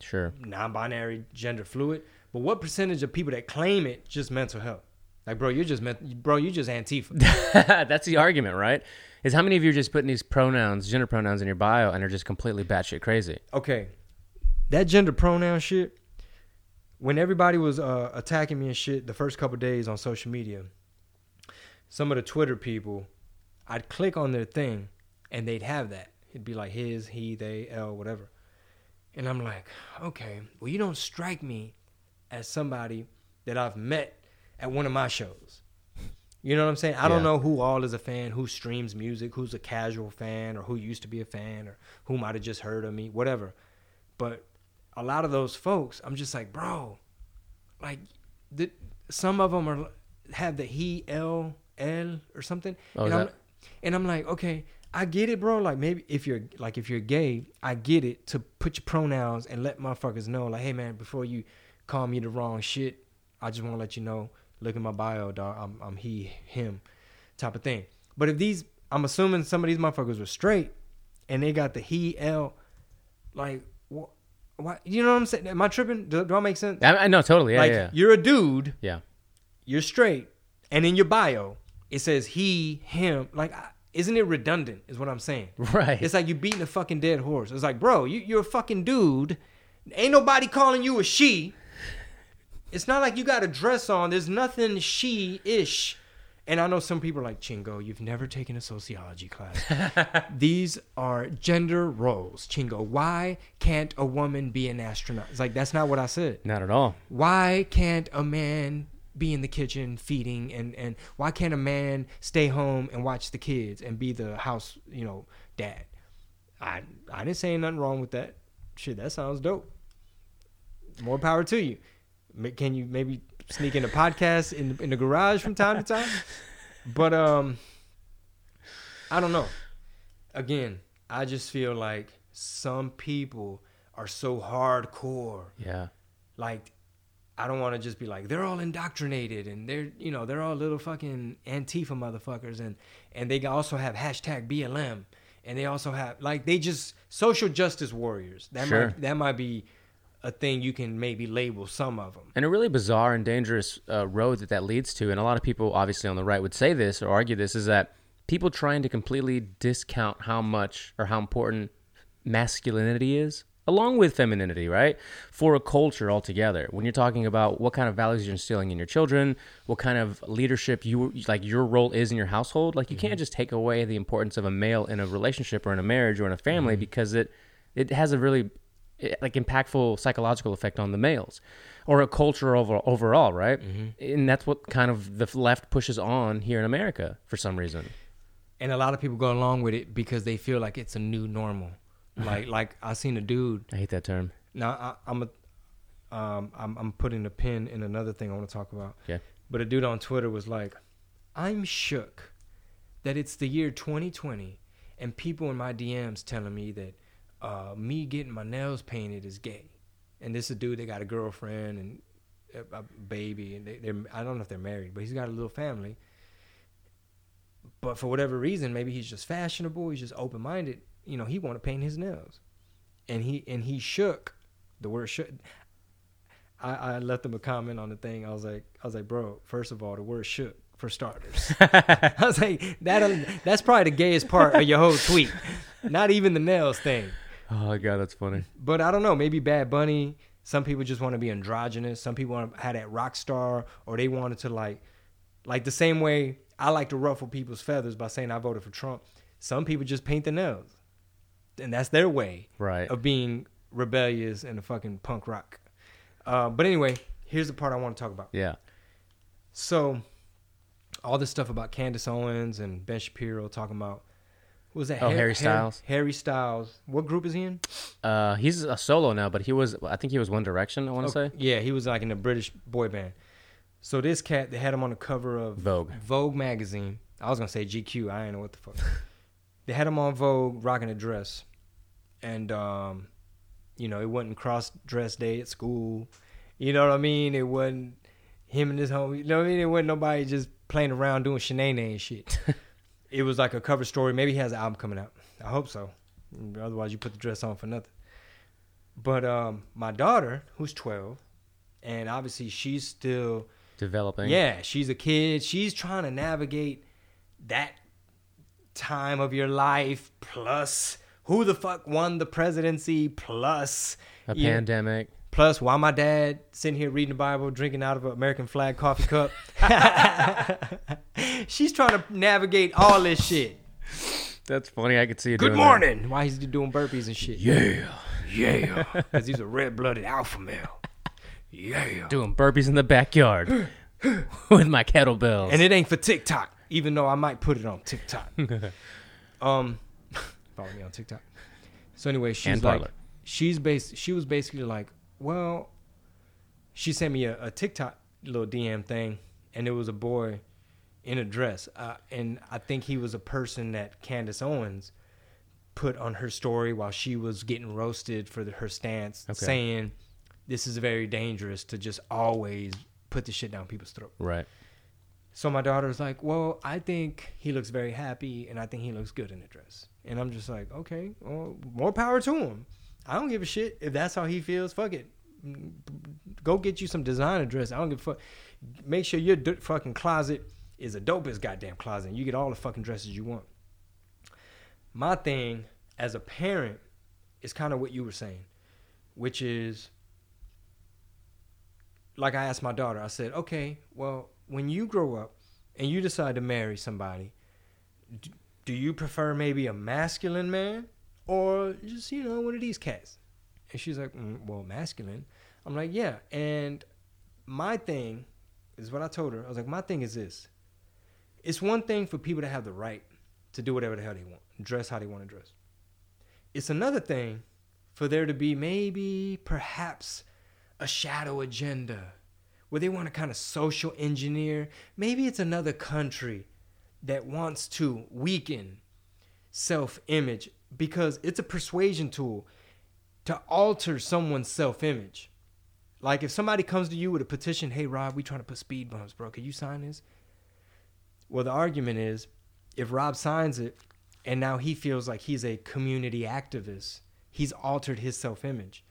Sure. non-binary, gender fluid. But what percentage of people that claim it just mental health? Like, bro, you're just bro, you just Antifa. That's the argument, right? Is how many of you are just putting these pronouns, gender pronouns, in your bio and are just completely batshit crazy? okay, that gender pronoun shit. When everybody was uh, attacking me and shit the first couple days on social media, some of the Twitter people, I'd click on their thing, and they'd have that. It'd be like his, he, they, L, whatever. And I'm like, okay, well, you don't strike me as somebody that I've met at one of my shows. You know what I'm saying? I don't know who all is a fan, who streams music, who's a casual fan, or who used to be a fan, or who might have just heard of me, whatever. But a lot of those folks, I'm just like, bro, like, the, some of them are have the he, L, L, or something. Oh, and, I'm, that- and I'm like, okay, I get it, bro. Like maybe if you're like if you're gay, I get it to put your pronouns and let motherfuckers know, like, hey man, before you call me the wrong shit, I just want to let you know. Look at my bio, dog. I'm I'm he, him, type of thing. But if these, I'm assuming some of these motherfuckers were straight, and they got the he, L, like what? Why? You know what I'm saying? Am I tripping? Do, do I make sense? I, I know totally. Yeah, like yeah, you're a dude, yeah. you're straight, and in your bio it says he, him. Like, isn't it redundant? Is what I'm saying. Right. It's like you're beating a fucking dead horse. It's like, bro, you, you're a fucking dude. Ain't nobody calling you a she. It's not like you got a dress on. There's nothing she-ish. And I know some people are like, Chingo, you've never taken a sociology class. These are gender roles. Chingo, why can't a woman be an astronaut? It's like, that's not what I said Not at all. why can't a man be in the kitchen feeding and and why can't a man stay home and watch the kids and be the house you know dad i i didn't say nothing wrong with that shit that sounds dope more power to you can you maybe sneak in a podcast in, in the garage from time to time but um i don't know again i just feel like some people are so hardcore Yeah. like I don't want to just be like they're all indoctrinated and they're you know they're all little fucking Antifa motherfuckers and and they also have hashtag BLM and they also have like they just social justice warriors that Sure. might that might be a thing you can maybe label some of them And a really bizarre and dangerous uh, road that that leads to, and a lot of people, obviously on the right, would say this or argue this, is that people trying to completely discount how much or how important masculinity is, along with femininity, right, for a culture altogether. When you're talking about what kind of values you're instilling in your children, what kind of leadership you like your role is in your household, like you can't just take away the importance of a male in a relationship or in a marriage or in a family because it it has a really like impactful psychological effect on the males or a culture over, overall right? And that's what kind of the left pushes on here in america for some reason. And a lot of people go along with it because they feel like it's a new normal. Like like I seen a dude i hate that term. Now I, I'm a, um, I'm, I'm putting a pin in another thing I want to talk about. Okay. But a dude on Twitter was like, "I'm shook that it's the year 2020 and people in my DMs telling me that uh, me getting my nails painted is gay." And this is a dude that got a girlfriend and a, a baby, and they, they're I don't know if they're married, but he's got a little family. But for whatever reason, maybe he's just fashionable. He's just open minded. You know, he want to paint his nails, and he and he shook. The word shook. I, I left him a comment on the thing. I was like, I was like, bro. First of all, the word shook for starters. I was like, that that's probably the gayest part of your whole tweet. Not even the nails thing. Oh god that's funny But I don't know. Maybe Bad Bunny Some people just want to be androgynous. Some people want to have that rock star, or they wanted to like, like the same way I like to ruffle people's feathers by saying I voted for Trump. Some people just paint their nails, and that's their way Right. of being rebellious and a fucking punk rock. Uh, but anyway, here's the part I want to talk about. Yeah. So, all this stuff about Candace Owens and Ben Shapiro talking about was that? Oh, Har- Harry Styles. Harry Styles. What group is he in? Uh, he's a solo now, but he was. I think he was One Direction. I want to Oh, say. Yeah, he was like in a British boy band. So this cat, they had him on the cover of Vogue. Vogue magazine. I was gonna say GQ. I didn't know what the fuck. they had him on Vogue rocking a dress, and um, you know, it wasn't cross dress day at school. You know what I mean? It wasn't him and his homie. You know what I mean? It wasn't nobody just playing around doing shenanigans and shit. it was like a cover story. Maybe he has an album coming out. I hope so. Otherwise, you put the dress on for nothing. But um, my daughter, who's twelve, and obviously she's still Developing. yeah, she's a kid. She's trying to navigate that time of your life plus who the fuck won the presidency plus A pandemic. Plus why my dad sitting here reading the Bible, drinking out of an American flag coffee cup. she's trying to navigate all this shit. That's funny. I could see you Good doing that. morning. Why he's doing burpees and shit. Yeah. Yeah. Because he's a red blooded alpha male. Yeah. Doing burpees in the backyard with my kettlebells. And it ain't for TikTok, even though I might put it on TikTok. um, follow me on TikTok. So anyway, she's And like, Parler. she's bas- She was basically like, well, she sent me a, a TikTok little DM thing, and it was a boy in a dress, uh, and I think he was a person that Candace Owens put on her story while she was getting roasted for the, her stance, Okay. saying this is very dangerous to just always put the shit down people's throat. right. So my daughter's like, "Well, I think he looks very happy, and I think he looks good in a dress." And I'm just like, "Okay, well, more power to him. I don't give a shit if that's how he feels. Fuck it. Go get you some designer dress. I don't give a fuck. Make sure your d- fucking closet is a dopest goddamn closet, and you get all the fucking dresses you want." My thing as a parent is kind of what you were saying, which is like I asked my daughter, I said, okay, well, when you grow up and you decide to marry somebody, do you prefer maybe a masculine man or just, you know, one of these cats? And she's like, mm, well, masculine. I'm like, yeah. And my thing is what I told her. I was like, my thing is this it's one thing for people to have the right to do whatever the hell they want, dress how they want to dress. It's another thing for there to be maybe, perhaps, a shadow agenda where they want to kind of social engineer. Maybe it's another country that wants to weaken self image because it's a persuasion tool to alter someone's self image. Like if somebody comes to you with a petition, hey Rob, we trying to put speed bumps, bro. Can you sign this? Well, the argument is if Rob signs it and now he feels like he's a community activist, he's altered his self image.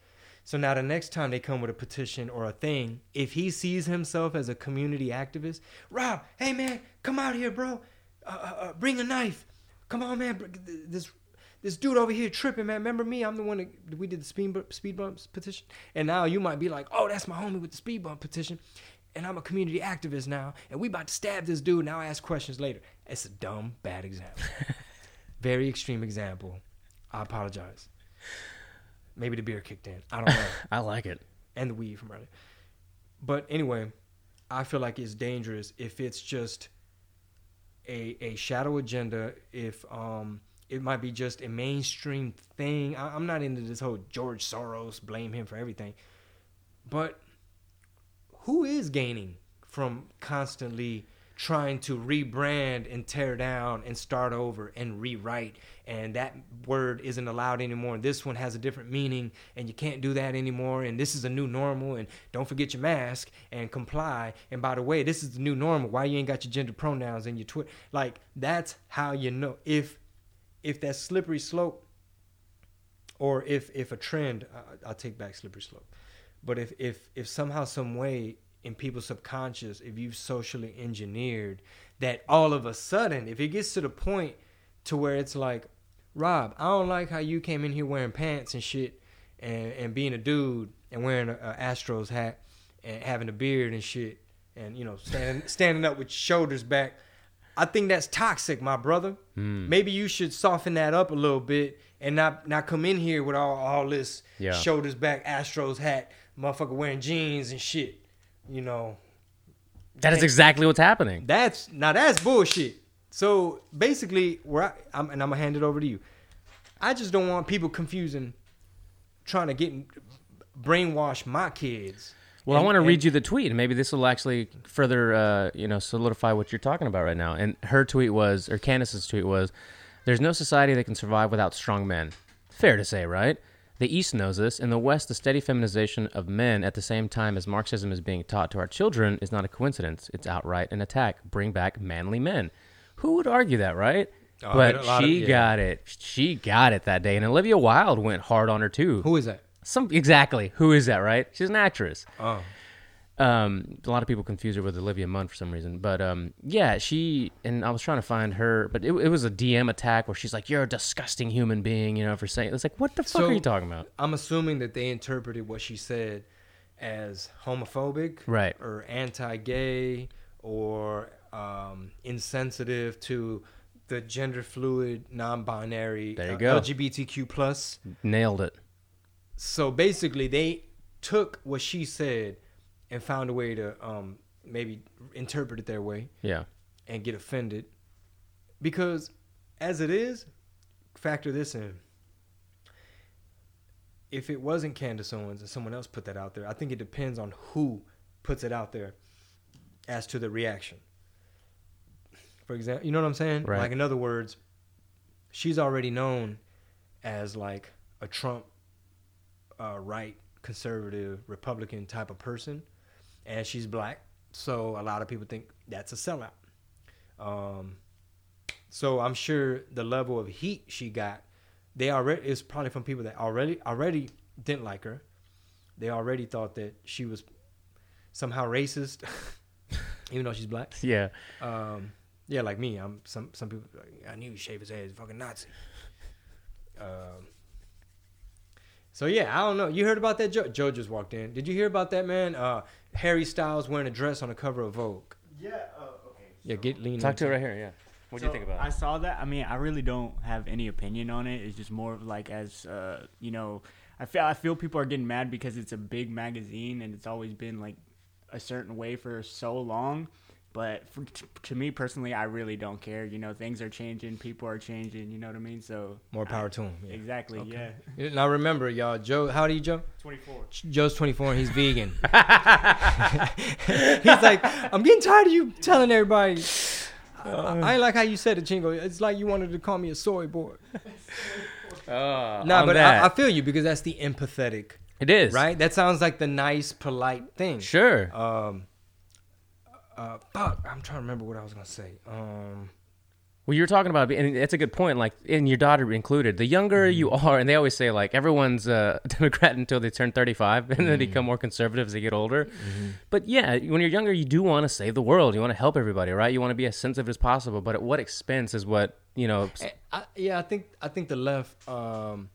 So now the next time they come with a petition or a thing, if he sees himself as a community activist, Rob, hey man, come out here, bro. Uh, uh, uh, bring a knife. Come on, man. This this dude over here tripping, man. Remember me? I'm the one that we did the speed bump, speed bumps petition. And now you might be like, oh, that's my homie with the speed bump petition. And I'm a community activist now, and we about to stab this dude. Now ask questions later. It's a dumb, bad example. Very extreme example. I apologize. Maybe the beer kicked in. I don't know. I like it. and the weed from earlier. But anyway, I feel like it's dangerous if it's just a a shadow agenda. If um it might be just a mainstream thing. I, I'm not into this whole George Soros blame him for everything, but who is gaining from constantly trying to rebrand and tear down and start over and rewrite? And that word isn't allowed anymore. And this one has a different meaning and you can't do that anymore. And this is a new normal and don't forget your mask and comply. And by the way this is the new normal. Why you ain't got your gender pronouns and your twit like that's how you know if if that slippery slope or if if a trend I- i'll take back slippery slope but if if if somehow some way in people's subconscious if you've socially engineered that all of a sudden if it gets to the point to where it's like rob i don't like how you came in here wearing pants and shit and and being a dude and wearing a, a Astros hat and having a beard and shit, and you know standing standing up with shoulders back. I think that's toxic, my brother. Hmm. Maybe you should soften that up a little bit and not not come in here with all all this Yeah. shoulders back Astros hat, motherfucker wearing jeans and shit. You know, That is exactly what's happening. that's now that's bullshit. So basically, where I, I'm, and I'm gonna hand it over to you. I just don't want people confusing, trying to get brainwash my kids. Well, I want to read you the tweet, and maybe this will actually further, uh, you know, solidify what you're talking about right now. And her tweet was, or Candace's tweet was, "There's no society that can survive without strong men." Fair to say, right? The East knows this. In the West, the steady feminization of men at the same time as Marxism is being taught to our children is not a coincidence. It's outright an attack. Bring back manly men. Who would argue that, right? Oh, but lot of- she yeah. got it. She got it that day, and Olivia Wilde went hard on her too. Who is that? Some exactly. Who is that? Right? She's an actress. Oh, Um, a lot of people confuse her with Olivia Munn for some reason, but um, yeah, she and I was trying to find her, but it, it was a DM attack where she's like, "You're a disgusting human being," you know, for saying it's like, what the fuck So- are you talking about? I'm assuming that they interpreted what she said as homophobic, Right. or anti-gay, or um, insensitive to the gender fluid, non-binary, There you uh, go. LGBTQ plus. Nailed it. So basically, they took what she said and found a way to um, maybe interpret it their way Yeah, and get offended. Because as it is, factor this in. If it wasn't Candace Owens and someone else put that out there, I think it depends on who puts it out there as to the reaction. For example, you know what I'm saying? Right. Like in other words, she's already known as like a Trump uh, right conservative Republican type of person, and she's black, so a lot of people think that's a sellout. Um, so I'm sure the level of heat she got, they already is probably from people that already already didn't like her. They already thought that she was somehow racist, even though she's black. yeah. Um, yeah, like me. I'm some some people. Like, I knew he shaved his head. He's a fucking Nazi. Um. So yeah, I don't know. You heard about that? Joe, Joe just walked in. Did you hear about that man? Uh, Harry Styles wearing a dress on the cover of Vogue. Yeah. Uh, okay. Yeah, get lean. Talk to into it right here. Yeah. What do you think about I saw that. I mean, I really don't have any opinion on it. It's just more of like as uh, you know, I feel I feel people are getting mad because it's a big magazine and it's always been like a certain way for so long. But for, t- to me personally, I really don't care. You know, things are changing, people are changing. You know what I mean? So More power I- to him. Yeah. Exactly. Okay. Yeah. Now remember, y'all. Joe, how old are you, Joe? Twenty four. Joe's 24 and he's vegan. he's like, I'm getting tired of you telling everybody. I, I ain't like how you said it, Chingo. It's like you wanted to call me a soy boy. Uh, No, but I, I feel you because that's the empathetic, it is right? That sounds like the nice, polite thing. Sure. Um. Uh, fuck. I'm trying to remember what I was gonna say. Um. Well, you were talking about, and it's a good point. Like, and your daughter included. The younger Mm-hmm. you are, and they always say like everyone's a Democrat until they turn thirty-five, and Mm-hmm. then become more conservative as they get older. But yeah, when you're younger, you do want to save the world. You want to help everybody, right? You want to be as sensitive as possible. But at what expense is what you know? Eh, I, yeah, I think I think the left, um,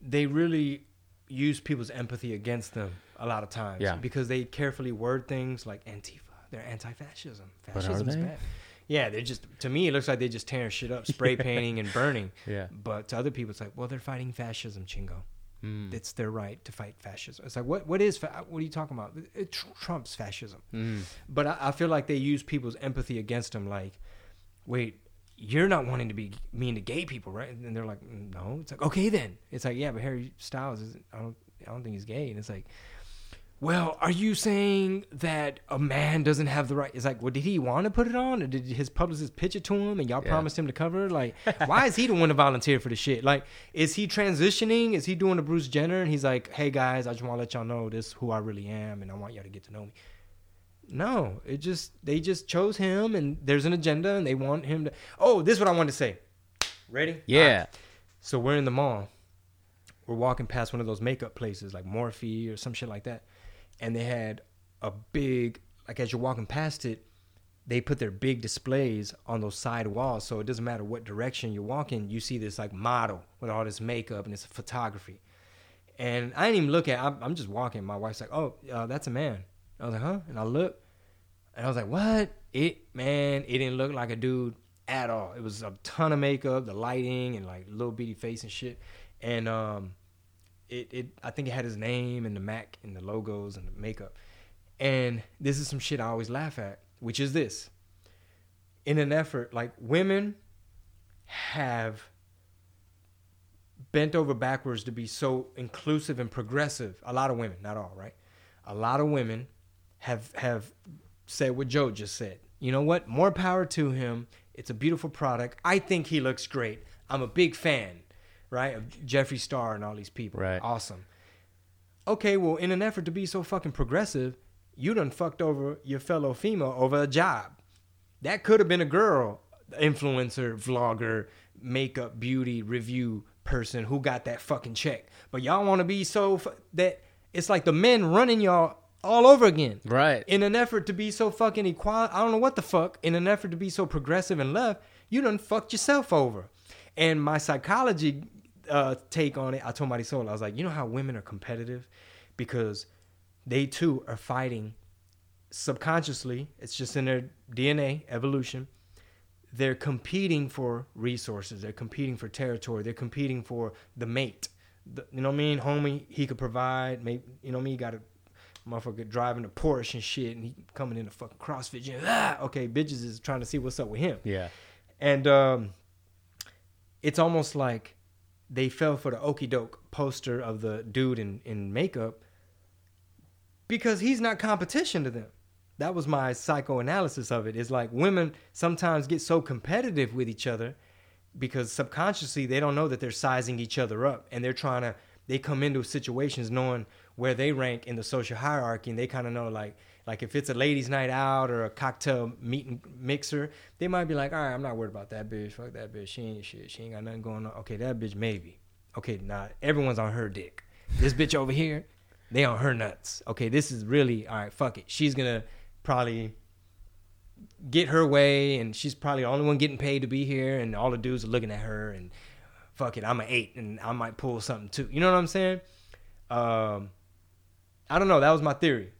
they really use people's empathy against them a lot of times. Yeah. Because they carefully word things like Antifa. They're anti-fascism. But are Fascism's bad. Yeah, they're just to me it looks like they're just tearing shit up, spray painting and burning. Yeah. But to other people, it's like, well, they're fighting fascism, Chingo. Mm. It's their right to fight fascism. It's like, what? What is? Fa- what are you talking about? It, tr- Trump's fascism. Mm. But I, I feel like they use people's empathy against them. Like, wait, you're not wanting to be mean to gay people, right? And they're like, no. It's like, okay, then. It's like, yeah, but Harry Styles is. I don't. I don't think he's gay. And it's like, well, are you saying that a man doesn't have the right? It's like, well, did he want to put it on, or did his publicist pitch it to him, and y'all Yeah. promised him to cover? it? Like, why is he the one to volunteer for the shit? Like, is he transitioning? Is he doing a Bruce Jenner? And he's like, hey guys, I just want to let y'all know this is who I really am, and I want y'all to get to know me. No, it just they just chose him, and there's an agenda, and they want him to. Oh, this is what I wanted to say. Ready? Yeah. Alright. So we're in the mall. We're walking past one of those makeup places like Morphe or some shit like that. And they had a big, like as you're walking past it, they put their big displays on those side walls. So it doesn't matter what direction you're walking, you see this like model with all this makeup and it's photography. And I didn't even look at. I'm, I'm just walking. My wife's like, "Oh, uh, that's a man." I was like, "Huh?" And I look, and I was like, "What?" It man, it didn't look like a dude at all. It was a ton of makeup, the lighting, and like little bitty face and shit. And um, it it I think it had his name and the Mac and the logos and the makeup. And this is some shit I always laugh at, which is this. In an effort, like women have bent over backwards to be so inclusive and progressive. A lot of women, not all, right? A lot of women have have said what Joe just said. You know what? More power to him. It's a beautiful product. I think he looks great. I'm a big fan, right, of Jeffree Star and all these people. Right. Awesome. Okay, well, in an effort to be so fucking progressive, you done fucked over your fellow female over a job. That could have been a girl, influencer, vlogger, makeup, beauty, review person who got that fucking check. But y'all want to be so fu- that it's like the men running y'all all over again. Right. In an effort to be so fucking equal, I don't know what the fuck. In an effort to be so progressive and left, you done fucked yourself over. And my psychology uh, take on it, I told Marisol, I was like, you know how women are competitive because they too are fighting subconsciously. It's just in their DNA evolution. They're competing for resources. They're competing for territory. They're competing for the mate. The, you know what I mean? Homie, he could provide. Maybe, you know what I mean? You got a motherfucker driving a Porsche and shit, and he coming in a fucking CrossFit gym. Ah, okay, bitches is trying to see what's up with him. Yeah. And um, it's almost like they fell for the okey doke poster of the dude in, in makeup because he's not competition to them. That was my psychoanalysis of it. it. Is like women sometimes get so competitive with each other because subconsciously they don't know that they're sizing each other up and they're trying to they come into situations knowing where they rank in the social hierarchy and they kind of know like like if it's a ladies night out or a cocktail meeting mixer they might be like all right i'm not worried about that bitch. Fuck that bitch. She ain't shit. She ain't got nothing going on. Okay that bitch maybe. Okay nah everyone's on her dick. This bitch over here they on her nuts. Okay this is really all right fuck it. She's gonna probably get her way and she's probably the only one getting paid to be here and all the dudes are looking at her and fuck it i'm an eight and i might pull something too. You know what i'm saying? Um i don't know. That was my theory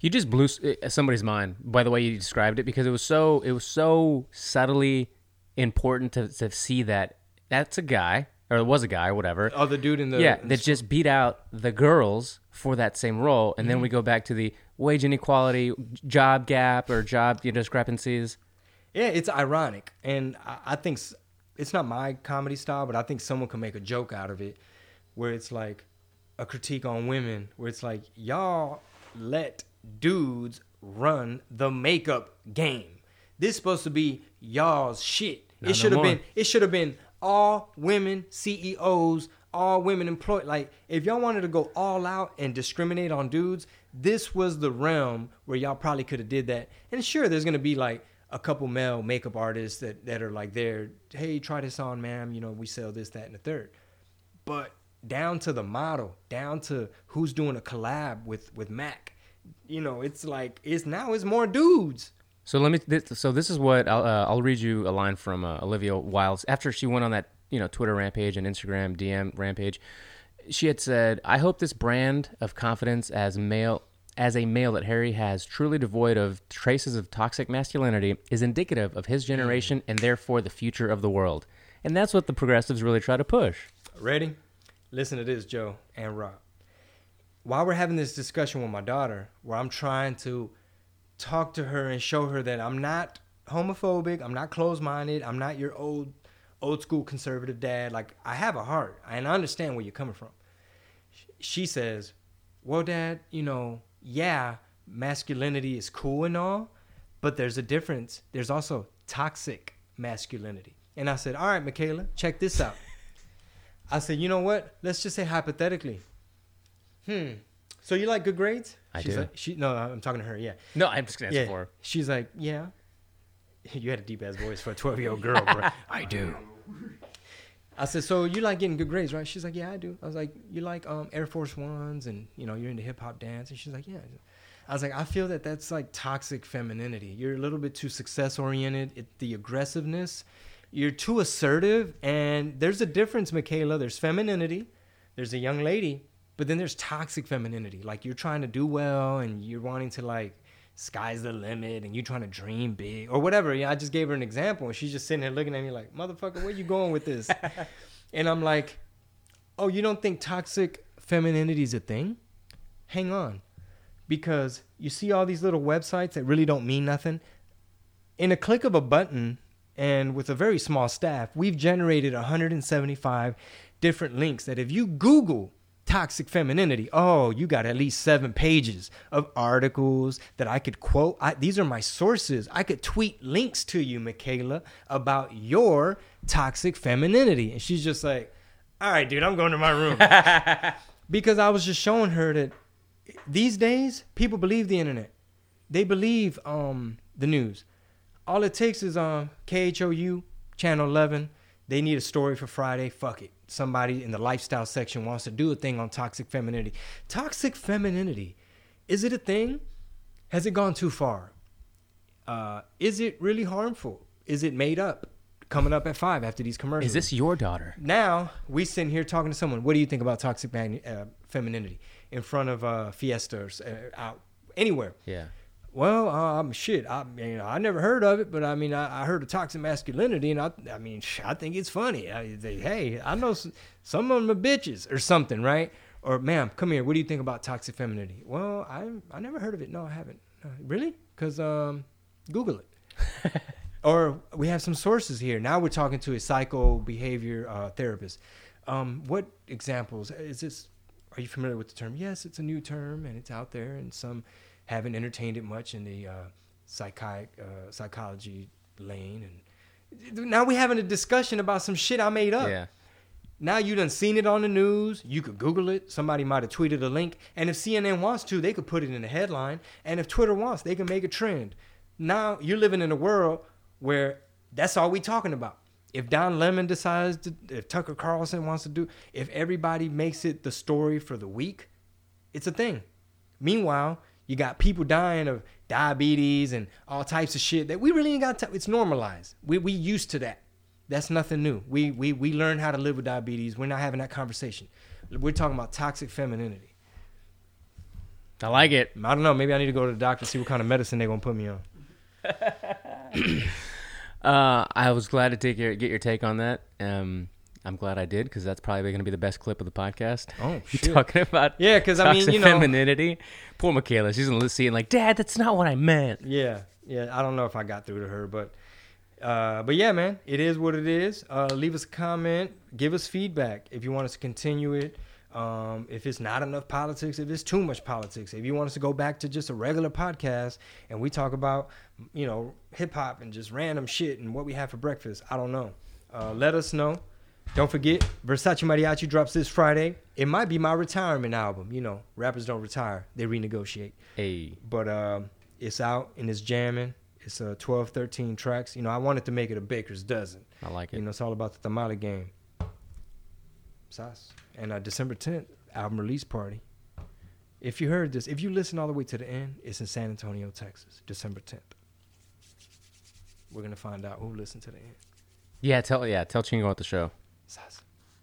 You just blew uh, somebody's mind by the way you described it because it was so it was so subtly important to, to see that that's a guy or it was a guy, whatever. oh the dude in the yeah, that just beat out the girls for that same role, and Mm-hmm. then we go back to the wage inequality, job gap, or job you know, discrepancies. Yeah, it's ironic, and I, I think it's not my comedy style, but I think someone can make a joke out of it, where it's like a critique on women, where it's like y'all let dudes run the makeup game. This supposed to be y'all's shit. Not it should have been. It should have been all women CEOs, all women employed. Like if y'all wanted to go all out and discriminate on dudes, this was the realm where y'all probably could have did that. And sure, there's gonna be like a couple male makeup artists that that are like there. Hey, try this on, ma'am. You know, we sell this, that, and the third. But down to the model, down to who's doing a collab with with Mac. You know, it's like it's now it's more dudes. So let me. This, so this is what I'll, uh, I'll read you a line from uh, Olivia Wilde after she went on that you know Twitter rampage and Instagram DM rampage. She had said, "I hope this brand of confidence as male." As a male that Harry has, truly devoid of traces of toxic masculinity, is indicative of his generation and therefore the future of the world. And that's what the progressives really try to push. Ready? Listen to this, Joe and Rob. While we're having this discussion with my daughter, where I'm trying to talk to her and show her that I'm not homophobic, I'm not closed-minded, I'm not your old old school conservative dad. Like I have a heart and I understand where you're coming from. She says, "Well, dad, you know, yeah, masculinity is cool and all, but there's a difference. There's also toxic masculinity." And I said, "All right, Michaela, check this out." I said, you know what? Let's just say hypothetically. Hmm. So you like good grades? I She's do. Like, she no, I'm talking to her. Yeah. No, I'm just gonna answer Yeah. for her. She's like, yeah. You had a deep ass voice for a 12 year old girl, bro. I do. I said, so you like getting good grades, right? She's like, yeah, I do. I was like, you like um, Air Force Ones, and you know, you're into hip hop dance, and she's like, yeah. I was like, I feel that that's like toxic femininity. You're a little bit too success oriented. The aggressiveness, you're too assertive, and there's a difference, Michaela. There's femininity. There's a young lady But then there's toxic femininity. Like you're trying to do well and you're wanting to like sky's the limit and you're trying to dream big or whatever. Yeah, I just gave her an example and she's just sitting there looking at me like, motherfucker, where you going with this? and I'm like, oh, you don't think toxic femininity is a thing? Hang on. Because you see all these little websites that really don't mean nothing. In a click of a button and with a very small staff, we've generated 175 different links that if you Google toxic femininity. Oh, you got at least seven pages of articles that I could quote. I, these are my sources. I could tweet links to you, Michaela, about your toxic femininity. And she's just like, all right, dude, I'm going to my room. because I was just showing her that these days, people believe the internet. They believe um, the news. All it takes is um, KHOU, Channel 11. They need a story for Friday. Fuck it somebody in the lifestyle section wants to do a thing on toxic femininity. Toxic femininity, is it a thing? Has it gone too far? Uh, is it really harmful? Is it made up? Coming up at five after these commercials. Is this your daughter? Now we sitting here talking to someone. What do you think about toxic mag- uh, femininity in front of uh, Fiesta or uh, out anywhere? Yeah. Well, um, shit. I mean, I never heard of it, but I mean, I, I heard of toxic masculinity, and I, I mean, I think it's funny. I, they, hey, I know some, some of them are bitches or something, right? Or, ma'am, come here. What do you think about toxic femininity? Well, I, I never heard of it. No, I haven't. Uh, really? Because um, Google it. or we have some sources here. Now we're talking to a psycho behavior uh, therapist. Um, what examples is this? Are you familiar with the term? Yes, it's a new term, and it's out there, and some haven't entertained it much in the uh, psychi- uh, psychology lane. And now we're having a discussion about some shit I made up. Yeah. Now you done seen it on the news. You could Google it. Somebody might have tweeted a link. And if CNN wants to, they could put it in the headline. And if Twitter wants, they can make a trend. Now you're living in a world where that's all we talking about. If Don Lemon decides to, if Tucker Carlson wants to do, if everybody makes it the story for the week, it's a thing. Meanwhile, you got people dying of diabetes and all types of shit that we really ain't got. To, it's normalized. We we used to that. That's nothing new. We we we learned how to live with diabetes. We're not having that conversation. We're talking about toxic femininity. I like it. I don't know. Maybe I need to go to the doctor see what kind of medicine they're gonna put me on. uh, I was glad to take your get your take on that. Um, I'm glad I did because that's probably going to be the best clip of the podcast. Oh, shit. talking about yeah? Because I mean, you know- femininity. Poor Michaela, she's gonna see it like, Dad, that's not what I meant. Yeah, yeah. I don't know if I got through to her, but uh, but yeah, man, it is what it is. Uh, leave us a comment, give us feedback if you want us to continue it. Um, if it's not enough politics, if it's too much politics, if you want us to go back to just a regular podcast and we talk about, you know, hip hop and just random shit and what we have for breakfast, I don't know. Uh, let us know. Don't forget, Versace Mariachi drops this Friday. It might be my retirement album. You know, rappers don't retire; they renegotiate Hey, but um, it's out and it's jamming. It's uh, 12, 13 tracks. You know, I wanted to make it a baker's dozen. I like it. You know, it's all about the tamale game. Sas. And uh, December 10th, album release party. If you heard this, if you listen all the way to the end, it's in San Antonio, Texas, December 10th. We're going to find out who listened to the end. Yeah, tell yeah, tell Chingo at the show. Sas.